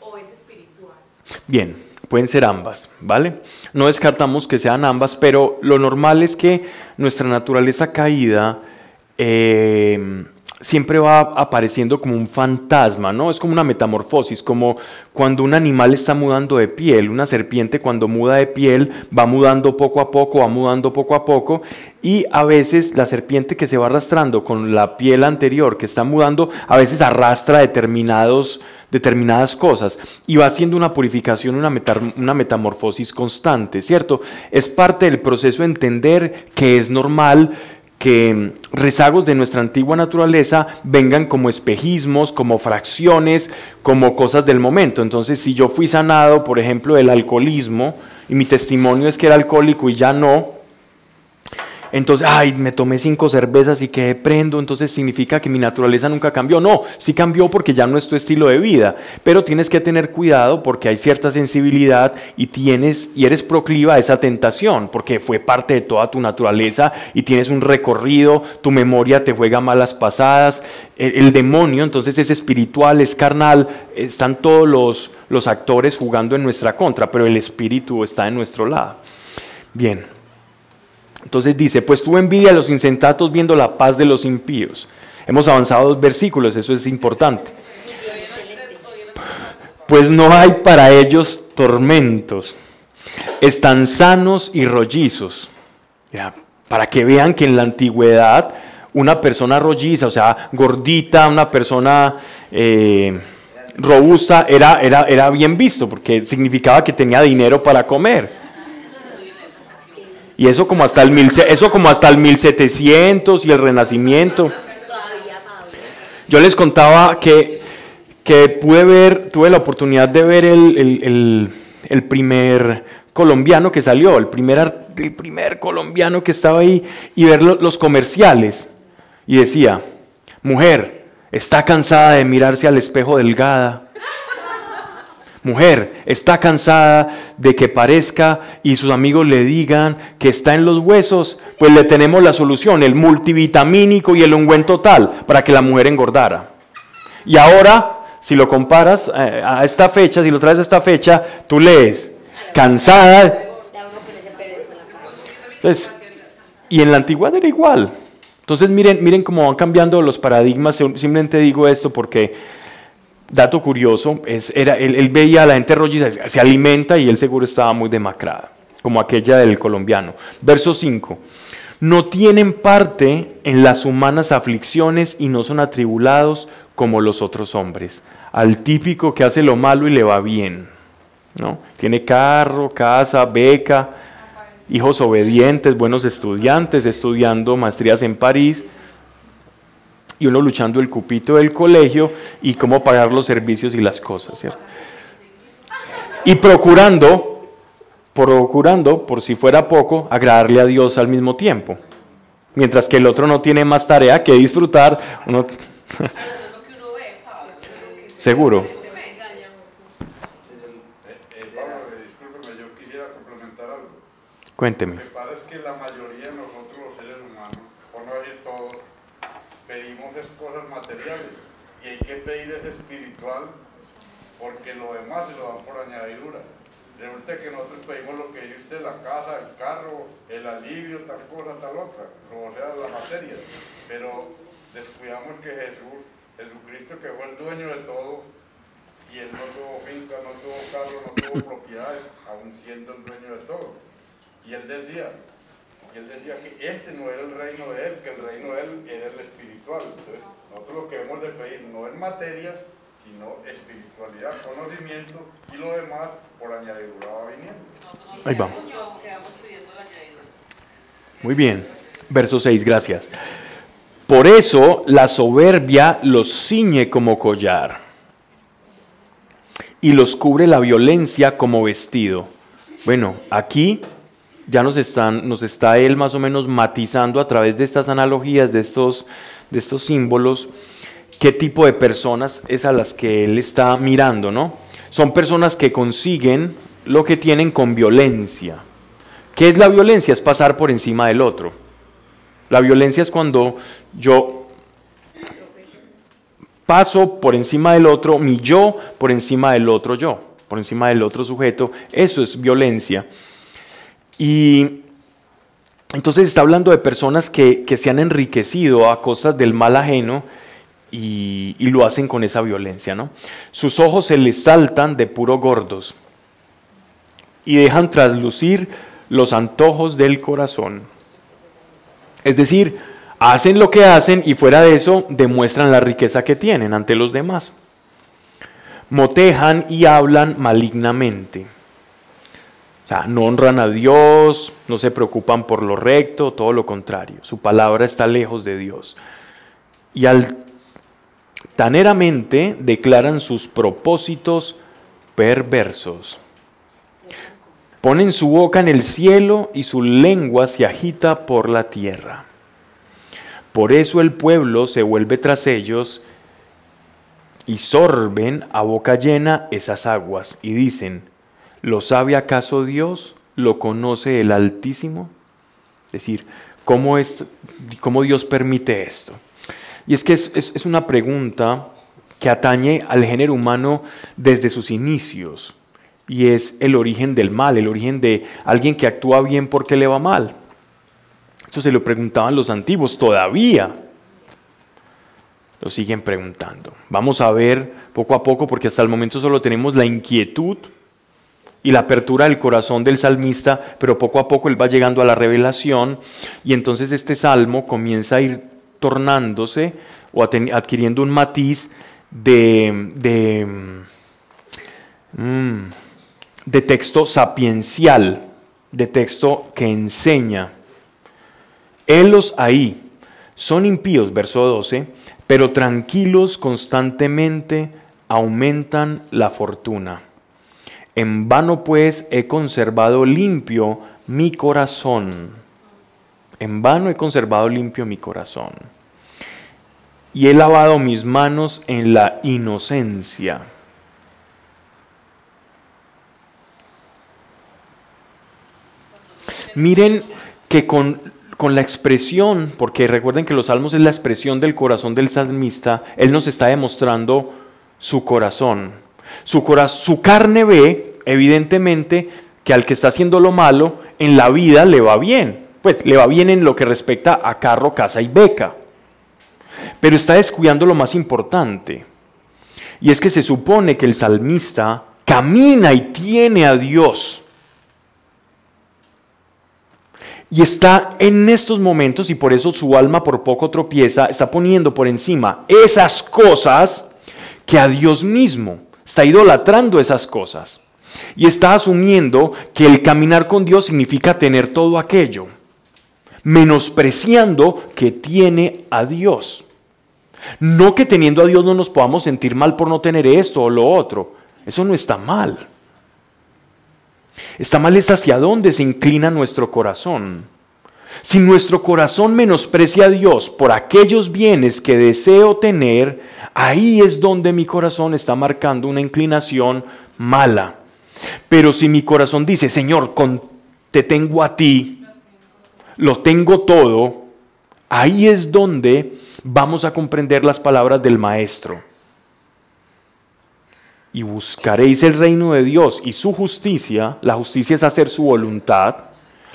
o es espiritual. Bien, pueden ser ambas, ¿vale? No descartamos que sean ambas, pero lo normal es que nuestra naturaleza caída eh, siempre va apareciendo como un fantasma, ¿no? Es como una metamorfosis, como cuando un animal está mudando de piel, una serpiente cuando muda de piel va mudando poco a poco, va mudando poco a poco, y a veces la serpiente que se va arrastrando con la piel anterior que está mudando, a veces arrastra determinados determinadas cosas y va haciendo una purificación, una, una metamorfosis constante, ¿cierto? Es parte del proceso entender que es normal que rezagos de nuestra antigua naturaleza vengan como espejismos, como fracciones, como cosas del momento. Entonces, si yo fui sanado, por ejemplo, del alcoholismo, y mi testimonio es que era alcohólico y ya no, entonces, ay, me tomé cinco cervezas y quedé prendo, entonces significa que mi naturaleza nunca cambió. No, sí cambió porque ya no es tu estilo de vida, pero tienes que tener cuidado porque hay cierta sensibilidad y tienes y eres procliva a esa tentación porque fue parte de toda tu naturaleza y tienes un recorrido, tu memoria te juega malas pasadas, el, demonio entonces es espiritual, es carnal, están todos los, los actores jugando en nuestra contra, pero el espíritu está en nuestro lado. Bien. Entonces dice, pues tuvo envidia a los insensatos viendo la paz de los impíos. Hemos avanzado dos versículos, eso es importante. Pues no hay para ellos tormentos. Están sanos y rollizos. para que vean que en la antigüedad una persona rolliza, o sea, gordita, una persona eh, robusta, era, era, era bien visto, porque significaba que tenía dinero para comer. Y eso como hasta el, mil, eso como hasta el 1700 y el Renacimiento. Yo les contaba que, que pude ver, tuve la oportunidad de ver el, el, primer colombiano que salió, el primer, el primer colombiano que estaba ahí, y ver los comerciales. Y decía, mujer, está cansada de mirarse al espejo delgada mujer está cansada de que parezca y sus amigos le digan que está en los huesos, pues le tenemos la solución, el multivitamínico y el ungüento total para que la mujer engordara. Y ahora, si lo comparas eh, a esta fecha, si lo traes a esta fecha, tú lees, cansada. Entonces, y en la antigüedad era igual. Entonces miren, miren cómo van cambiando los paradigmas. Simplemente digo esto porque dato curioso, es, era, él, veía a la gente rolliza, se alimenta y él seguro estaba muy demacrada, como aquella del colombiano. Verso 5. No tienen parte en las humanas aflicciones y no son atribulados como los otros hombres. Al típico que hace lo malo y le va bien. ¿no? Tiene carro, casa, beca, hijos obedientes, buenos estudiantes, estudiando maestrías en París y uno luchando el cupito del colegio y cómo pagar los servicios y las cosas, ¿cierto? Y procurando, procurando, por si fuera poco, agradarle a Dios al mismo tiempo. Mientras que el otro no tiene más tarea que disfrutar, uno... Seguro. Cuénteme. Porque lo demás se lo dan por añadidura. Resulta que nosotros pedimos lo que dice usted, la casa, el carro, el alivio, tal cosa, tal otra, o sea, la materia. Pero descuidamos que Jesús, Jesucristo, que fue el dueño de todo, y él no tuvo finca, no tuvo carro, no tuvo propiedades, aún siendo el dueño de todo. Y él decía, y él decía que este no era el reino de él, que el reino de él era el espiritual. Entonces, nosotros lo que hemos de pedir no es materia, sino espiritualidad, conocimiento y lo demás por añadidura va viniendo. Ahí vamos. Muy bien. Verso 6, gracias. Por eso la soberbia los ciñe como collar y los cubre la violencia como vestido. Bueno, aquí ya nos, están, nos está él más o menos matizando a través de estas analogías, de estos, de estos símbolos, qué tipo de personas es a las que él está mirando, ¿no? Son personas que consiguen lo que tienen con violencia. ¿Qué es la violencia? Es pasar por encima del otro. La violencia es cuando yo paso por encima del otro, mi yo por encima del otro yo, por encima del otro sujeto. Eso es violencia. Y entonces está hablando de personas que, que se han enriquecido a costas del mal ajeno y, lo hacen con esa violencia, ¿no? Sus ojos se les saltan de puro gordos y dejan traslucir los antojos del corazón. Es decir, hacen lo que hacen y fuera de eso demuestran la riqueza que tienen ante los demás. Motejan y hablan malignamente. O sea, no honran a Dios, no se preocupan por lo recto, todo lo contrario. Su palabra está lejos de Dios. Y altaneramente declaran sus propósitos perversos. Ponen su boca en el cielo y su lengua se agita por la tierra. Por eso el pueblo se vuelve tras ellos y sorben a boca llena esas aguas y dicen, ¿lo sabe acaso Dios? ¿Lo conoce el Altísimo? Es decir, ¿cómo, es, cómo Dios permite esto? Y es que es, es una pregunta que atañe al género humano desde sus inicios y es el origen del mal, el origen de alguien que actúa bien porque le va mal. Eso se lo preguntaban los antiguos, todavía lo siguen preguntando. Vamos a ver poco a poco, porque hasta el momento solo tenemos la inquietud y la apertura del corazón del salmista, pero poco a poco él va llegando a la revelación y entonces este salmo comienza a ir tornándose o adquiriendo un matiz de, mm, de texto sapiencial, de texto que enseña. Helos ahí son impíos, verso 12, pero tranquilos constantemente aumentan la fortuna. En vano pues he conservado limpio mi corazón. En vano he conservado limpio mi corazón. Y he lavado mis manos en la inocencia. Miren que con, la expresión, porque recuerden que los salmos es la expresión del corazón del salmista, él nos está demostrando su corazón. Su, su carne ve, evidentemente, que al que está haciendo lo malo, en la vida le va bien. Pues le va bien en lo que respecta a carro, casa y beca. Pero está descuidando lo más importante. Y es que se supone que el salmista camina y tiene a Dios y está en estos momentos, y por eso su alma por poco tropieza, está poniendo por encima esas cosas que a Dios mismo. Está idolatrando esas cosas. Y está asumiendo que el caminar con Dios significa tener todo aquello. Menospreciando que tiene a Dios. No que teniendo a Dios no nos podamos sentir mal por no tener esto o lo otro. Eso no está mal. Está mal es hacia dónde se inclina nuestro corazón. Si nuestro corazón menosprecia a Dios por aquellos bienes que deseo tener, ahí es donde mi corazón está marcando una inclinación mala. Pero si mi corazón dice, Señor, te tengo a ti, lo tengo todo, ahí es donde vamos a comprender las palabras del Maestro y buscaréis el reino de Dios y su justicia, la justicia es hacer su voluntad.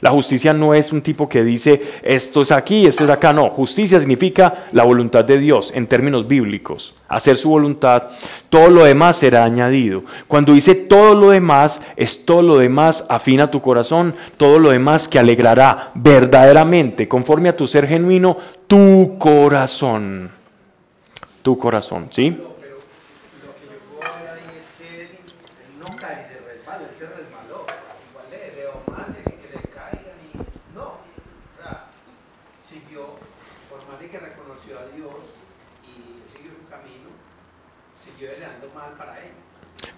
La justicia no es un tipo que dice esto es aquí, esto es acá, no. Justicia significa la voluntad de Dios en términos bíblicos, hacer su voluntad. Todo lo demás será añadido. Cuando dice todo lo demás, es todo lo demás afina tu corazón, todo lo demás que alegrará verdaderamente, conforme a tu ser genuino, tu corazón. Tu corazón, ¿sí?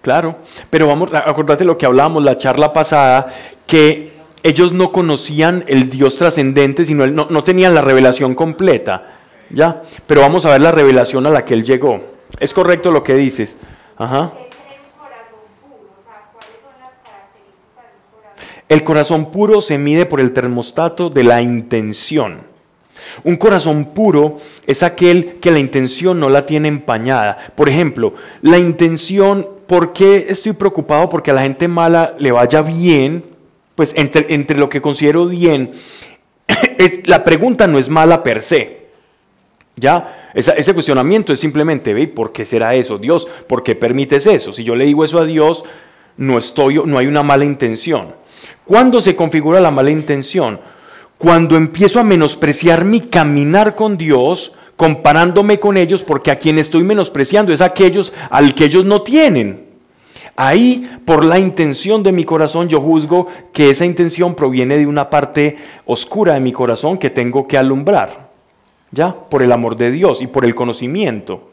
Claro, pero vamos, acordate lo que hablábamos la charla pasada, que ellos no conocían el Dios trascendente, sino no, no tenían la revelación completa, ¿ya? Pero vamos a ver la revelación a la que él llegó. Es correcto lo que dices. Ajá. El corazón puro se mide por el termostato de la intención. Un corazón puro es aquel que la intención no la tiene empañada. Por ejemplo, la intención ¿por qué estoy preocupado porque a la gente mala le vaya bien? Pues entre, lo que considero bien, <coughs> es, la pregunta no es mala per se. ¿Ya? Ese cuestionamiento es simplemente, ¿por qué será eso? Dios, ¿por qué permites eso? Si yo le digo eso a Dios, no, estoy, no hay una mala intención. ¿Cuándo se configura la mala intención? Cuando empiezo a menospreciar mi caminar con Dios, comparándome con ellos, porque a quien estoy menospreciando es a aquellos al que ellos no tienen. Ahí, por la intención de mi corazón, yo juzgo que esa intención proviene de una parte oscura de mi corazón que tengo que alumbrar. ¿Ya? Por el amor de Dios y por el conocimiento.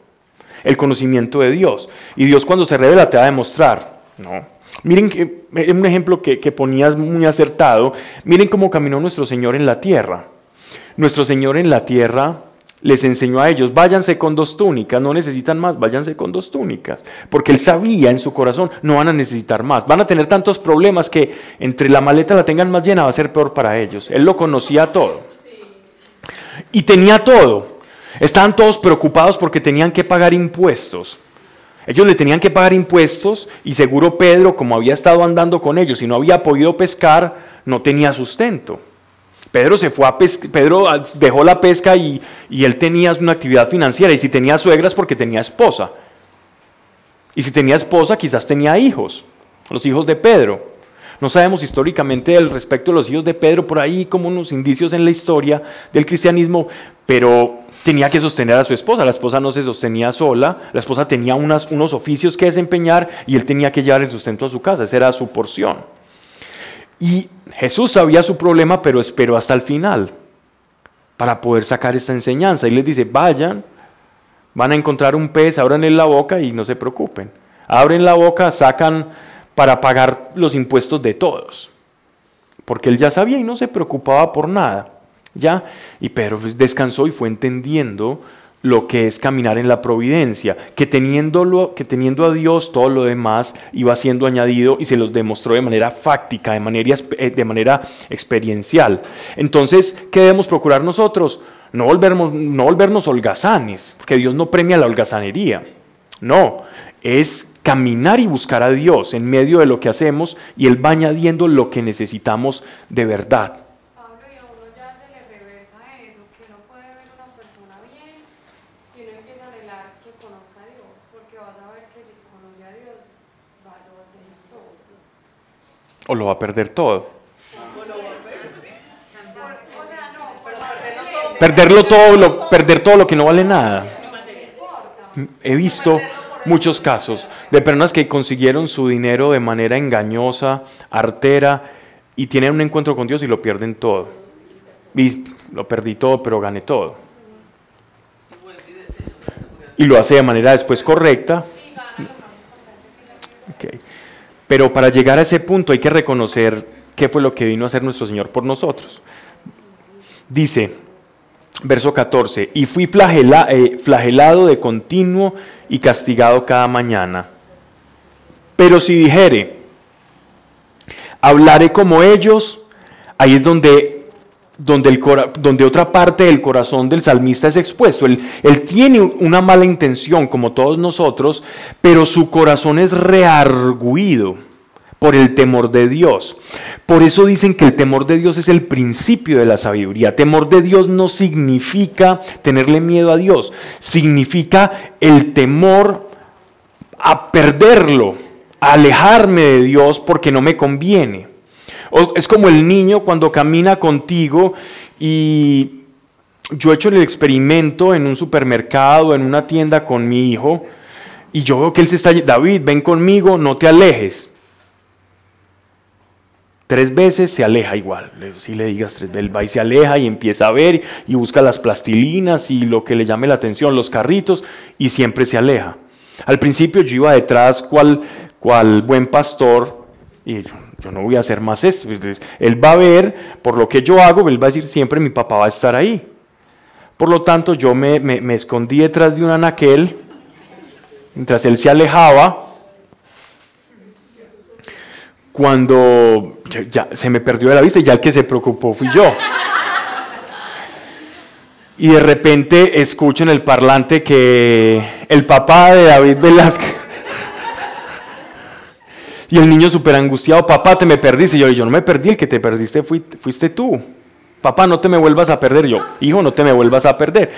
El conocimiento de Dios. Y Dios cuando se revela te va a demostrar. No. Miren que, un ejemplo que, que ponías muy acertado. Miren cómo caminó nuestro Señor en la tierra. Nuestro Señor en la tierra les enseñó a ellos, váyanse con dos túnicas, no necesitan más, váyanse con dos túnicas, porque él sabía en su corazón, no van a necesitar más, van a tener tantos problemas que entre la maleta la tengan más llena va a ser peor para ellos. Él lo conocía todo. Y tenía todo. Estaban todos preocupados porque tenían que pagar impuestos. Ellos le tenían que pagar impuestos y seguro Pedro, como había estado andando con ellos y no había podido pescar, no tenía sustento. Pedro se fue a Pedro ah, dejó la pesca y, y él tenía una actividad financiera y si tenía suegras porque tenía esposa. Y si tenía esposa quizás tenía hijos, los hijos de Pedro. No sabemos históricamente al respecto de los hijos de Pedro, por ahí como unos indicios en la historia del cristianismo, pero tenía que sostener a su esposa. La esposa no se sostenía sola, la esposa tenía unos oficios que desempeñar y él tenía que llevar el sustento a su casa, esa era su porción. Y Jesús sabía su problema, pero esperó hasta el final para poder sacar esta enseñanza. Y les dice, vayan, van a encontrar un pez, abran la boca y no se preocupen. Abren la boca, sacan para pagar los impuestos de todos. Porque él ya sabía y no se preocupaba por nada. ¿Ya? Y Pedro pues, descansó y fue entendiendo lo que es caminar en la providencia, que teniéndolo, que teniendo a Dios todo lo demás iba siendo añadido y se los demostró de manera fáctica, de manera, eh, de manera experiencial. Entonces, ¿qué debemos procurar nosotros? No volvernos, no volvernos holgazanes, porque Dios no premia la holgazanería. No, es caminar y buscar a Dios en medio de lo que hacemos y Él va añadiendo lo que necesitamos de verdad. Pablo, y a uno ya se le reversa eso, que uno puede ver una persona bien y uno empieza a anhelar que conozca a Dios, porque vas a ver que si conoce a Dios, va, lo va a tener todo. O lo va a perder todo. Perderlo todo. Perder todo lo que no vale nada. He visto muchos casos de personas que consiguieron su dinero de manera engañosa, artera, y tienen un encuentro con Dios y lo pierden todo. Y lo perdí todo, pero gané todo. Y lo hace de manera después correcta. Sí, Pero para llegar a ese punto hay que reconocer qué fue lo que vino a hacer nuestro Señor por nosotros. Dice, verso 14, y fui eh, flagelado de continuo y castigado cada mañana. Pero si dijere, hablaré como ellos, ahí es donde, donde, el donde otra parte del corazón del salmista es expuesto. Él, él tiene una mala intención, como todos nosotros, pero su corazón es rearguido por el temor de Dios. Por eso dicen que el temor de Dios es el principio de la sabiduría. Temor de Dios no significa tenerle miedo a Dios, significa el temor a perderlo, a alejarme de Dios porque no me conviene. Es como el niño cuando camina contigo y yo he hecho el experimento en un supermercado, en una tienda con mi hijo, y yo veo que él se está, David, ven conmigo, no te alejes. Tres veces se aleja igual. Si le digas tres veces, él va y se aleja y empieza a ver y busca las plastilinas y lo que le llame la atención, los carritos, y siempre se aleja. Al principio yo iba detrás cual, cual buen pastor y yo, yo no voy a hacer más esto. Él va a ver por lo que yo hago, él va a decir siempre mi papá va a estar ahí. Por lo tanto, yo me, escondí detrás de un anaquel mientras él se alejaba. Cuando ya, ya se me perdió de la vista y ya el que se preocupó fui yo. Y de repente escucho en el parlante que el papá de David Velázquez y el niño súper angustiado, papá, te me perdiste. Y yo, yo no me perdí, el que te perdiste fui- fuiste tú. Papá, no te me vuelvas a perder. Yo, hijo, no te me vuelvas a perder.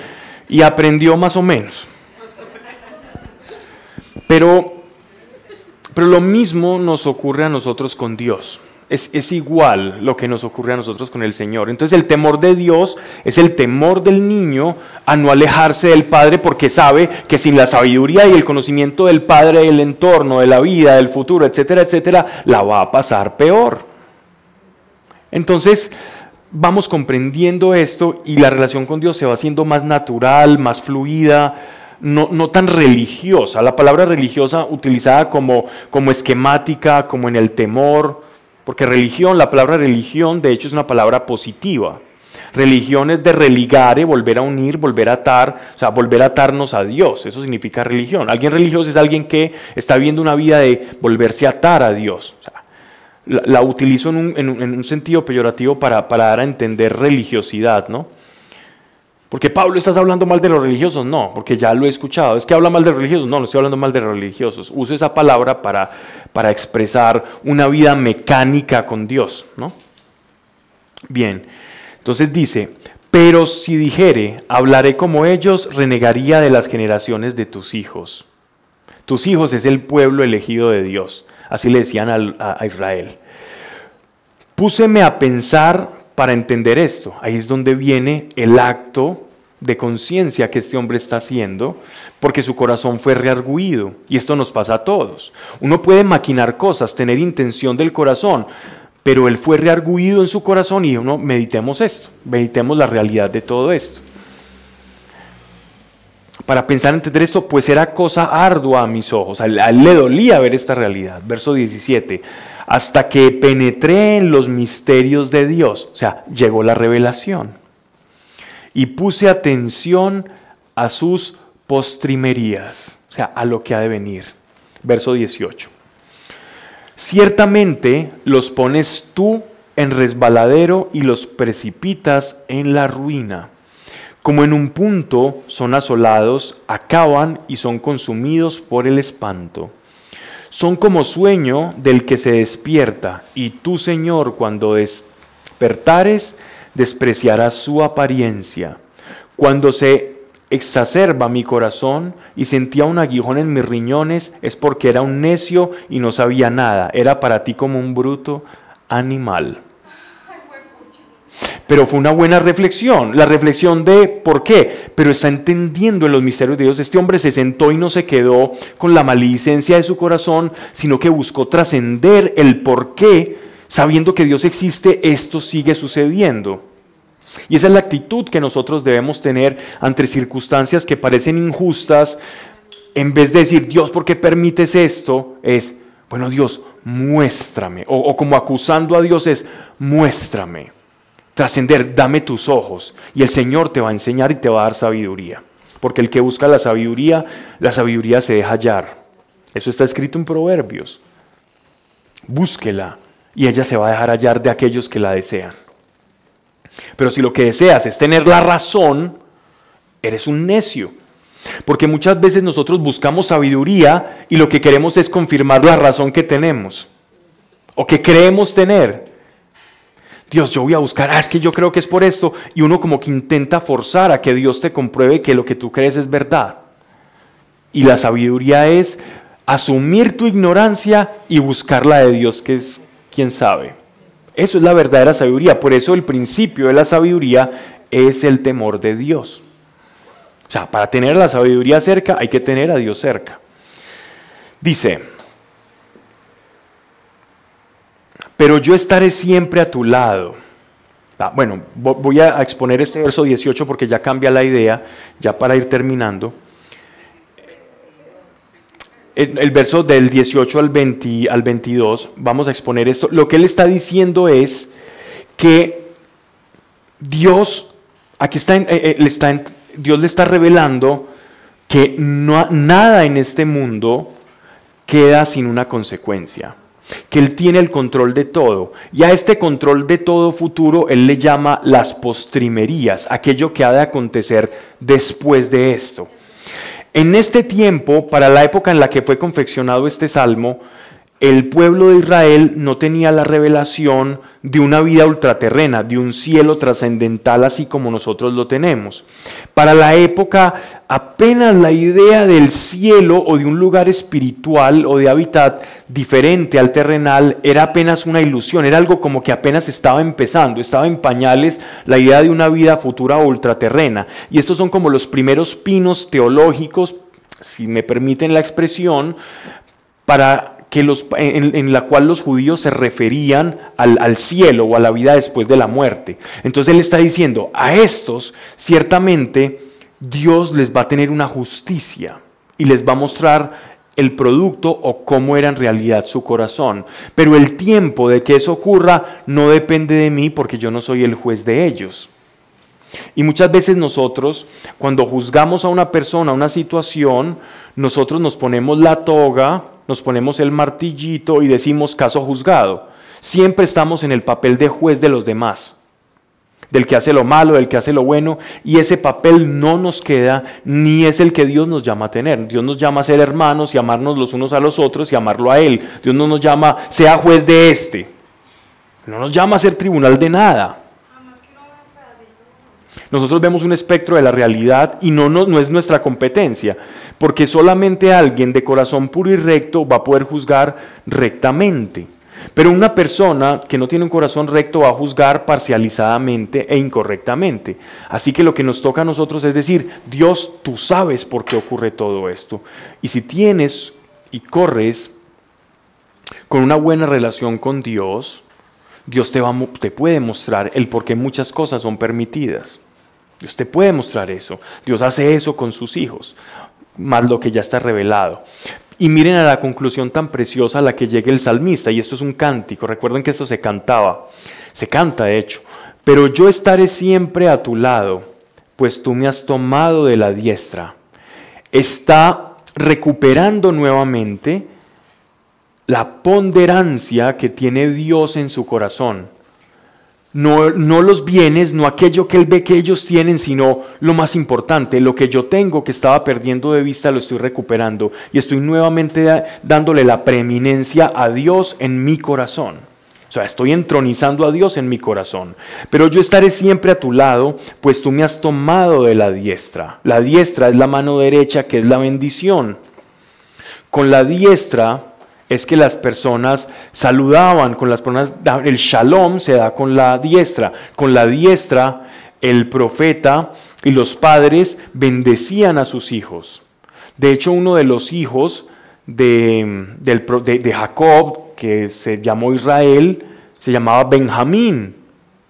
y aprendió más o menos. Pero, pero lo mismo nos ocurre a nosotros con Dios. Es, es, igual lo que nos ocurre a nosotros con el Señor. Entonces el temor de Dios es el temor del niño a no alejarse del Padre porque sabe que sin la sabiduría y el conocimiento del Padre, del entorno, de la vida, del futuro, etcétera, etcétera, la va a pasar peor. Entonces vamos comprendiendo esto y la relación con Dios se va haciendo más natural, más fluida, no, no, tan religiosa. La palabra religiosa utilizada como, como esquemática, como en el temor, porque religión, la palabra religión de hecho es una palabra positiva. Religión es de religare, volver a unir, volver a atar, o sea, volver a atarnos a Dios. Eso significa religión. Alguien religioso es alguien que está viviendo una vida de volverse a atar a Dios. O sea, la, utilizo en un, sentido peyorativo para, para dar a entender religiosidad, ¿no? Porque Pablo, ¿estás hablando mal de los religiosos? No, porque ya lo he escuchado. ¿Es que habla mal de los religiosos? No, no estoy hablando mal de los religiosos. Uso esa palabra para, para expresar una vida mecánica con Dios, ¿no? Bien, entonces dice, pero si dijere, hablaré como ellos, renegaría de las generaciones de tus hijos. Tus hijos es el pueblo elegido de Dios. Así le decían a, a Israel. Púseme a pensar para entender esto. Ahí es donde viene el acto de conciencia que este hombre está haciendo, porque su corazón fue rearguido. Y esto nos pasa a todos. Uno puede maquinar cosas, tener intención del corazón, pero él fue rearguido en su corazón y uno meditemos esto, meditemos la realidad de todo esto. Para pensar entender esto, pues era cosa ardua a mis ojos. A él le dolía ver esta realidad. Verso 17 hasta que penetré en los misterios de Dios. O sea, llegó la revelación. Y puse atención a sus postrimerías, o sea, a lo que ha de venir. Verso 18. Ciertamente los pones tú en resbaladero y los precipitas en la ruina. Como en un punto son asolados, acaban y son consumidos por el espanto son como sueño del que se despierta, y tú, Señor, cuando despertares, despreciarás su apariencia. Cuando se exacerba mi corazón y sentía un aguijón en mis riñones, es porque era un necio y no sabía nada, era para ti como un bruto animal. Pero fue una buena reflexión, la reflexión de por qué, pero está entendiendo en los misterios de Dios. Este hombre se sentó y no se quedó con la maledicencia de su corazón, sino que buscó trascender el por qué, sabiendo que Dios existe, esto sigue sucediendo. Y esa es la actitud que nosotros debemos tener ante circunstancias que parecen injustas. En vez de decir, Dios, ¿por qué permites esto? Es, bueno, Dios, muéstrame. O, o como acusando a Dios es, muéstrame trascender, dame tus ojos y el Señor te va a enseñar y te va a dar sabiduría. Porque el que busca la sabiduría, la sabiduría se deja hallar. Eso está escrito en Proverbios. Búsquela y ella se va a dejar hallar de aquellos que la desean. Pero si lo que deseas es tener la razón, eres un necio. Porque muchas veces nosotros buscamos sabiduría y lo que queremos es confirmar la razón que tenemos o que creemos tener. Dios, yo voy a buscar, ah, es que yo creo que es por esto, y uno como que intenta forzar a que Dios te compruebe que lo que tú crees es verdad. Y la sabiduría es asumir tu ignorancia y buscar la de Dios, que es quien sabe. Eso es la verdadera sabiduría. Por eso el principio de la sabiduría es el temor de Dios. O sea, para tener la sabiduría cerca hay que tener a Dios cerca. Dice, pero yo estaré siempre a tu lado. Ah, bueno, voy a exponer este verso 18 porque ya cambia la idea, ya para ir terminando. El, verso del 18 al, 20, al 22, vamos a exponer esto. Lo que él está diciendo es que Dios, aquí está, eh, eh, le está Dios le está revelando que no, nada en este mundo queda sin una consecuencia que Él tiene el control de todo. Y a este control de todo futuro Él le llama las postrimerías, aquello que ha de acontecer después de esto. En este tiempo, para la época en la que fue confeccionado este salmo, el pueblo de Israel no tenía la revelación de una vida ultraterrena, de un cielo trascendental así como nosotros lo tenemos. Para la época, apenas la idea del cielo o de un lugar espiritual o de hábitat diferente al terrenal era apenas una ilusión, era algo como que apenas estaba empezando, estaba en pañales la idea de una vida futura ultraterrena. Y estos son como los primeros pinos teológicos, si me permiten la expresión, para que los, en, la cual los judíos se referían al, al, cielo o a la vida después de la muerte. Entonces él está diciendo, a estos ciertamente Dios les va a tener una justicia y les va a mostrar el producto o cómo era en realidad su corazón. Pero el tiempo de que eso ocurra no depende de mí porque yo no soy el juez de ellos. Y muchas veces nosotros, cuando juzgamos a una persona, a una situación, nosotros nos ponemos la toga, nos ponemos el martillito y decimos caso juzgado. Siempre estamos en el papel de juez de los demás, del que hace lo malo, del que hace lo bueno, y ese papel no nos queda ni es el que Dios nos llama a tener. Dios nos llama a ser hermanos y amarnos los unos a los otros y amarlo a Él. Dios no nos llama, sea juez de este. No nos llama a ser tribunal de nada. Nosotros vemos un espectro de la realidad y no, no, es nuestra competencia, porque solamente alguien de corazón puro y recto va a poder juzgar rectamente. Pero una persona que no tiene un corazón recto va a juzgar parcializadamente e incorrectamente. Así que lo que nos toca a nosotros es decir, Dios, tú sabes por qué ocurre todo esto. Y si tienes y corres con una buena relación con Dios, Dios te, va, te puede mostrar el por qué muchas cosas son permitidas. Dios te puede mostrar eso. Dios hace eso con sus hijos, más lo que ya está revelado. Y miren a la conclusión tan preciosa a la que llega el salmista, y esto es un cántico, recuerden que esto se cantaba, se canta de hecho, pero yo estaré siempre a tu lado, pues tú me has tomado de la diestra. Está recuperando nuevamente la ponderancia que tiene Dios en su corazón no, los bienes, no aquello que él ve que ellos tienen, sino lo más importante, lo que yo tengo que estaba perdiendo de vista lo estoy recuperando y estoy nuevamente dándole la preeminencia a Dios en mi corazón. O sea, estoy entronizando a Dios en mi corazón. Pero yo estaré siempre a tu lado, pues tú me has tomado de la diestra. La diestra es la mano derecha, que es la bendición. Con la diestra es que las personas saludaban con las personas, el shalom se da con la diestra, con la diestra el profeta y los padres bendecían a sus hijos. De hecho, uno de los hijos de, de, Jacob, que se llamó Israel, se llamaba Benjamín.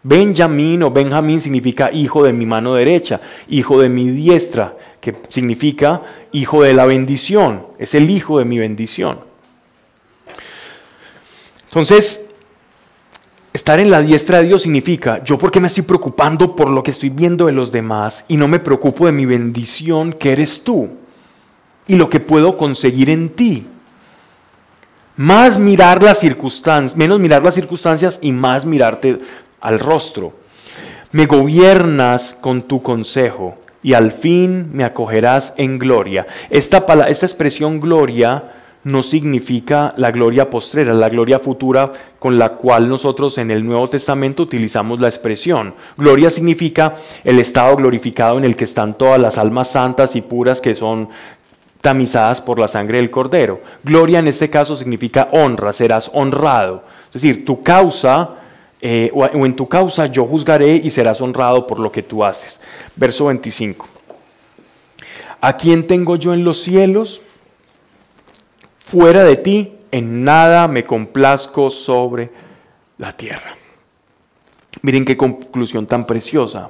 Benjamín o Benjamín significa hijo de mi mano derecha, hijo de mi diestra, que significa hijo de la bendición, es el hijo de mi bendición. Entonces, estar en la diestra de Dios significa, yo porque me estoy preocupando por lo que estoy viendo de los demás y no me preocupo de mi bendición que eres tú y lo que puedo conseguir en ti. Más mirar las circunstancias, menos mirar las circunstancias y más mirarte al rostro. Me gobiernas con tu consejo y al fin me acogerás en gloria. Esta, esta expresión gloria no significa la gloria postrera, la gloria futura con la cual nosotros en el Nuevo Testamento utilizamos la expresión. Gloria significa el estado glorificado en el que están todas las almas santas y puras que son tamizadas por la sangre del Cordero. Gloria en este caso significa honra, serás honrado. Es decir, tu causa, eh, o en tu causa yo juzgaré y serás honrado por lo que tú haces. Verso 25. ¿A quién tengo yo en los cielos? Fuera de ti, en nada me complazco sobre la tierra. Miren qué conclusión tan preciosa.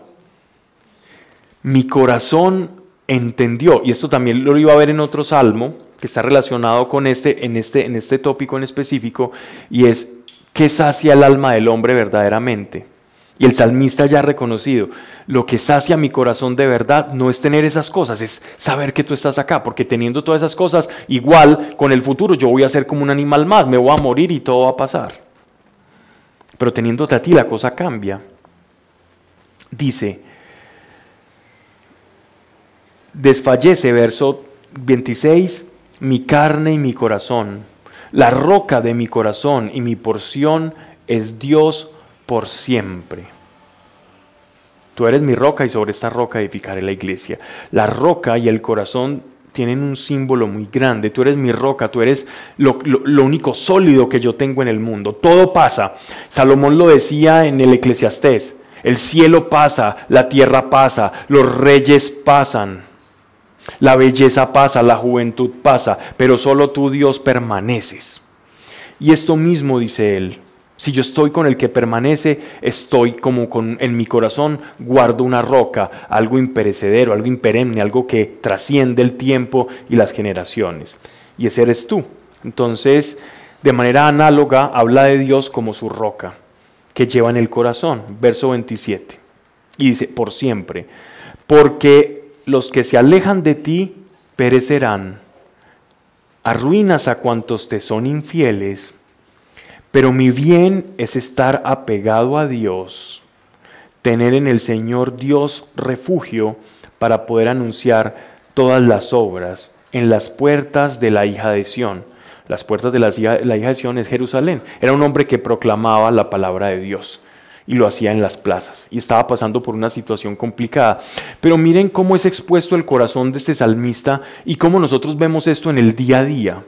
Mi corazón entendió, y esto también lo iba a ver en otro salmo, que está relacionado con este, en este, en este tópico en específico, y es, ¿qué sacia el alma del hombre verdaderamente? Y el salmista ya ha reconocido, lo que sacia mi corazón de verdad no es tener esas cosas, es saber que tú estás acá, porque teniendo todas esas cosas, igual con el futuro yo voy a ser como un animal más, me voy a morir y todo va a pasar. Pero teniéndote a ti la cosa cambia. Dice, desfallece, verso 26, mi carne y mi corazón, la roca de mi corazón y mi porción es Dios por siempre. Tú eres mi roca y sobre esta roca edificaré la iglesia. La roca y el corazón tienen un símbolo muy grande. Tú eres mi roca, tú eres lo, único sólido que yo tengo en el mundo. Todo pasa. Salomón lo decía en el Eclesiastés. El cielo pasa, la tierra pasa, los reyes pasan, la belleza pasa, la juventud pasa, pero solo tú Dios permaneces. Y esto mismo dice él, si yo estoy con el que permanece, estoy como con, en mi corazón, guardo una roca, algo imperecedero, algo imperenne, algo que trasciende el tiempo y las generaciones. Y ese eres tú. Entonces, de manera análoga, habla de Dios como su roca, que lleva en el corazón. Verso 27. Y dice, por siempre, porque los que se alejan de ti perecerán. Arruinas a cuantos te son infieles pero mi bien es estar apegado a Dios, tener en el Señor Dios refugio para poder anunciar todas las obras en las puertas de la hija de Sión. Las puertas de la hija, de Sión es Jerusalén. Era un hombre que proclamaba la palabra de Dios y lo hacía en las plazas y estaba pasando por una situación complicada. Pero miren cómo es expuesto el corazón de este salmista y cómo nosotros vemos esto en el día a día.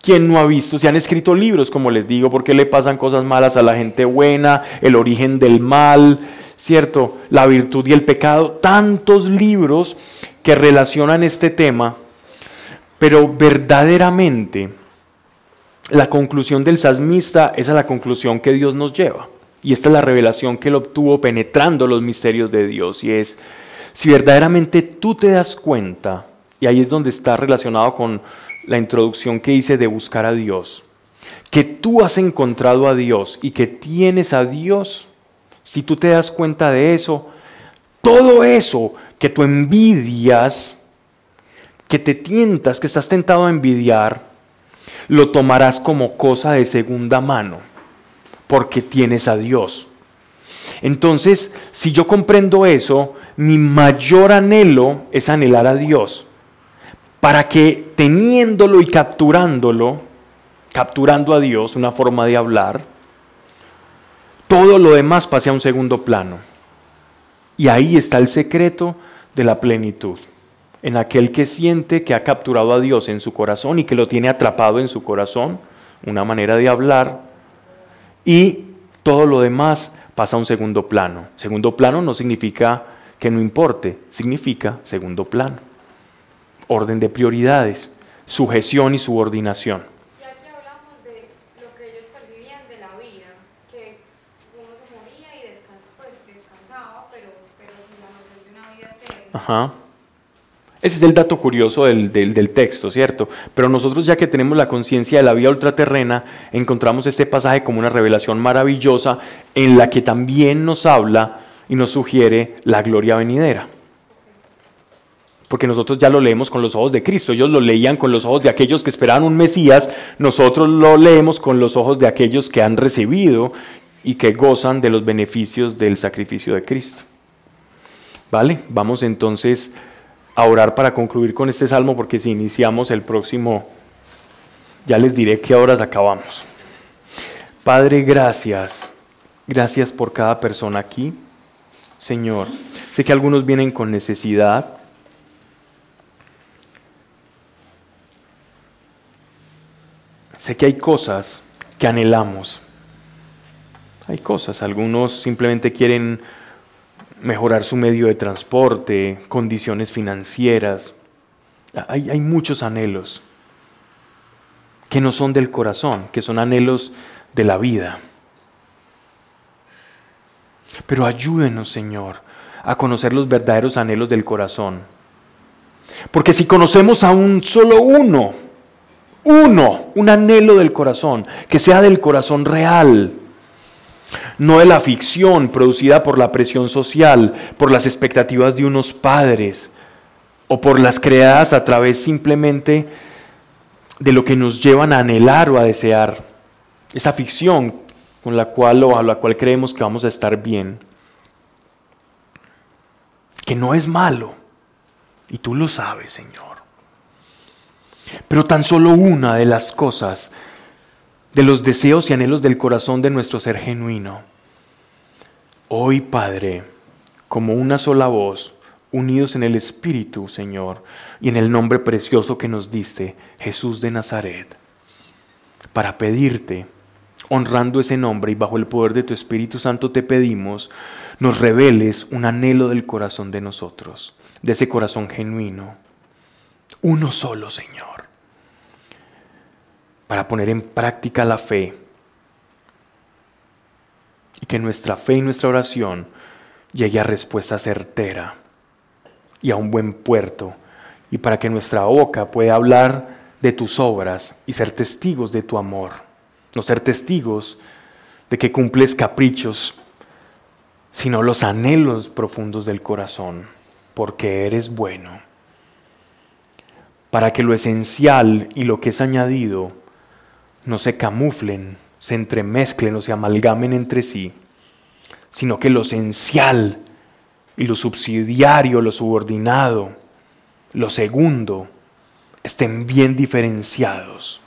¿Quién no ha visto? Se han escrito libros, como les digo, porque le pasan cosas malas a la gente buena, el origen del mal, ¿cierto? La virtud y el pecado. Tantos libros que relacionan este tema, pero verdaderamente la conclusión del salmista es a la conclusión que Dios nos lleva. Y esta es la revelación que él obtuvo penetrando los misterios de Dios. Y es, si verdaderamente tú te das cuenta, y ahí es donde está relacionado con la introducción que hice de buscar a Dios, que tú has encontrado a Dios y que tienes a Dios, si tú te das cuenta de eso, todo eso que tú envidias, que te tientas, que estás tentado a envidiar, lo tomarás como cosa de segunda mano, porque tienes a Dios. Entonces, si yo comprendo eso, mi mayor anhelo es anhelar a Dios para que teniéndolo y capturándolo, capturando a Dios, una forma de hablar, todo lo demás pase a un segundo plano. Y ahí está el secreto de la plenitud, en aquel que siente que ha capturado a Dios en su corazón y que lo tiene atrapado en su corazón, una manera de hablar, y todo lo demás pasa a un segundo plano. Segundo plano no significa que no importe, significa segundo plano orden de prioridades, sujeción y subordinación. Y aquí hablamos de lo que ellos percibían de la vida, que uno se moría y pues, descansaba, pero, pero sin la noción de una vida eterna. Ajá. Ese es el dato curioso del, del, del texto, ¿cierto? Pero nosotros ya que tenemos la conciencia de la vida ultraterrena, encontramos este pasaje como una revelación maravillosa en la que también nos habla y nos sugiere la gloria venidera porque nosotros ya lo leemos con los ojos de Cristo, ellos lo leían con los ojos de aquellos que esperaban un Mesías, nosotros lo leemos con los ojos de aquellos que han recibido y que gozan de los beneficios del sacrificio de Cristo. ¿Vale? Vamos entonces a orar para concluir con este salmo, porque si iniciamos el próximo, ya les diré qué horas acabamos. Padre, gracias. Gracias por cada persona aquí. Señor, sé que algunos vienen con necesidad, Sé que hay cosas que anhelamos. Hay cosas, algunos simplemente quieren mejorar su medio de transporte, condiciones financieras. Hay, hay, muchos anhelos que no son del corazón, que son anhelos de la vida. Pero ayúdenos, Señor, a conocer los verdaderos anhelos del corazón. Porque si conocemos a un solo uno, uno, un anhelo del corazón, que sea del corazón real, no de la ficción producida por la presión social, por las expectativas de unos padres o por las creadas a través simplemente de lo que nos llevan a anhelar o a desear. Esa ficción con la cual o a la cual creemos que vamos a estar bien. Que no es malo. Y tú lo sabes, Señor. Pero tan solo una de las cosas, de los deseos y anhelos del corazón de nuestro ser genuino, Hoy, Padre, como una sola voz, unidos en el Espíritu, Señor, y en el nombre precioso que nos diste, Jesús de Nazaret, para pedirte, honrando ese nombre y bajo el poder de tu Espíritu Santo te pedimos, nos reveles un anhelo del corazón de nosotros, de ese corazón genuino, uno solo, Señor, para poner en práctica la fe. Y que nuestra fe y nuestra oración llegue a respuesta certera y a un buen puerto, y para que nuestra boca pueda hablar de tus obras y ser testigos de tu amor, no ser testigos de que cumples caprichos, sino los anhelos profundos del corazón, porque eres bueno, para que lo esencial y lo que es añadido no se camuflen, se entremezclen o se amalgamen entre sí, sino que lo esencial y lo subsidiario, lo subordinado, lo segundo, estén bien diferenciados.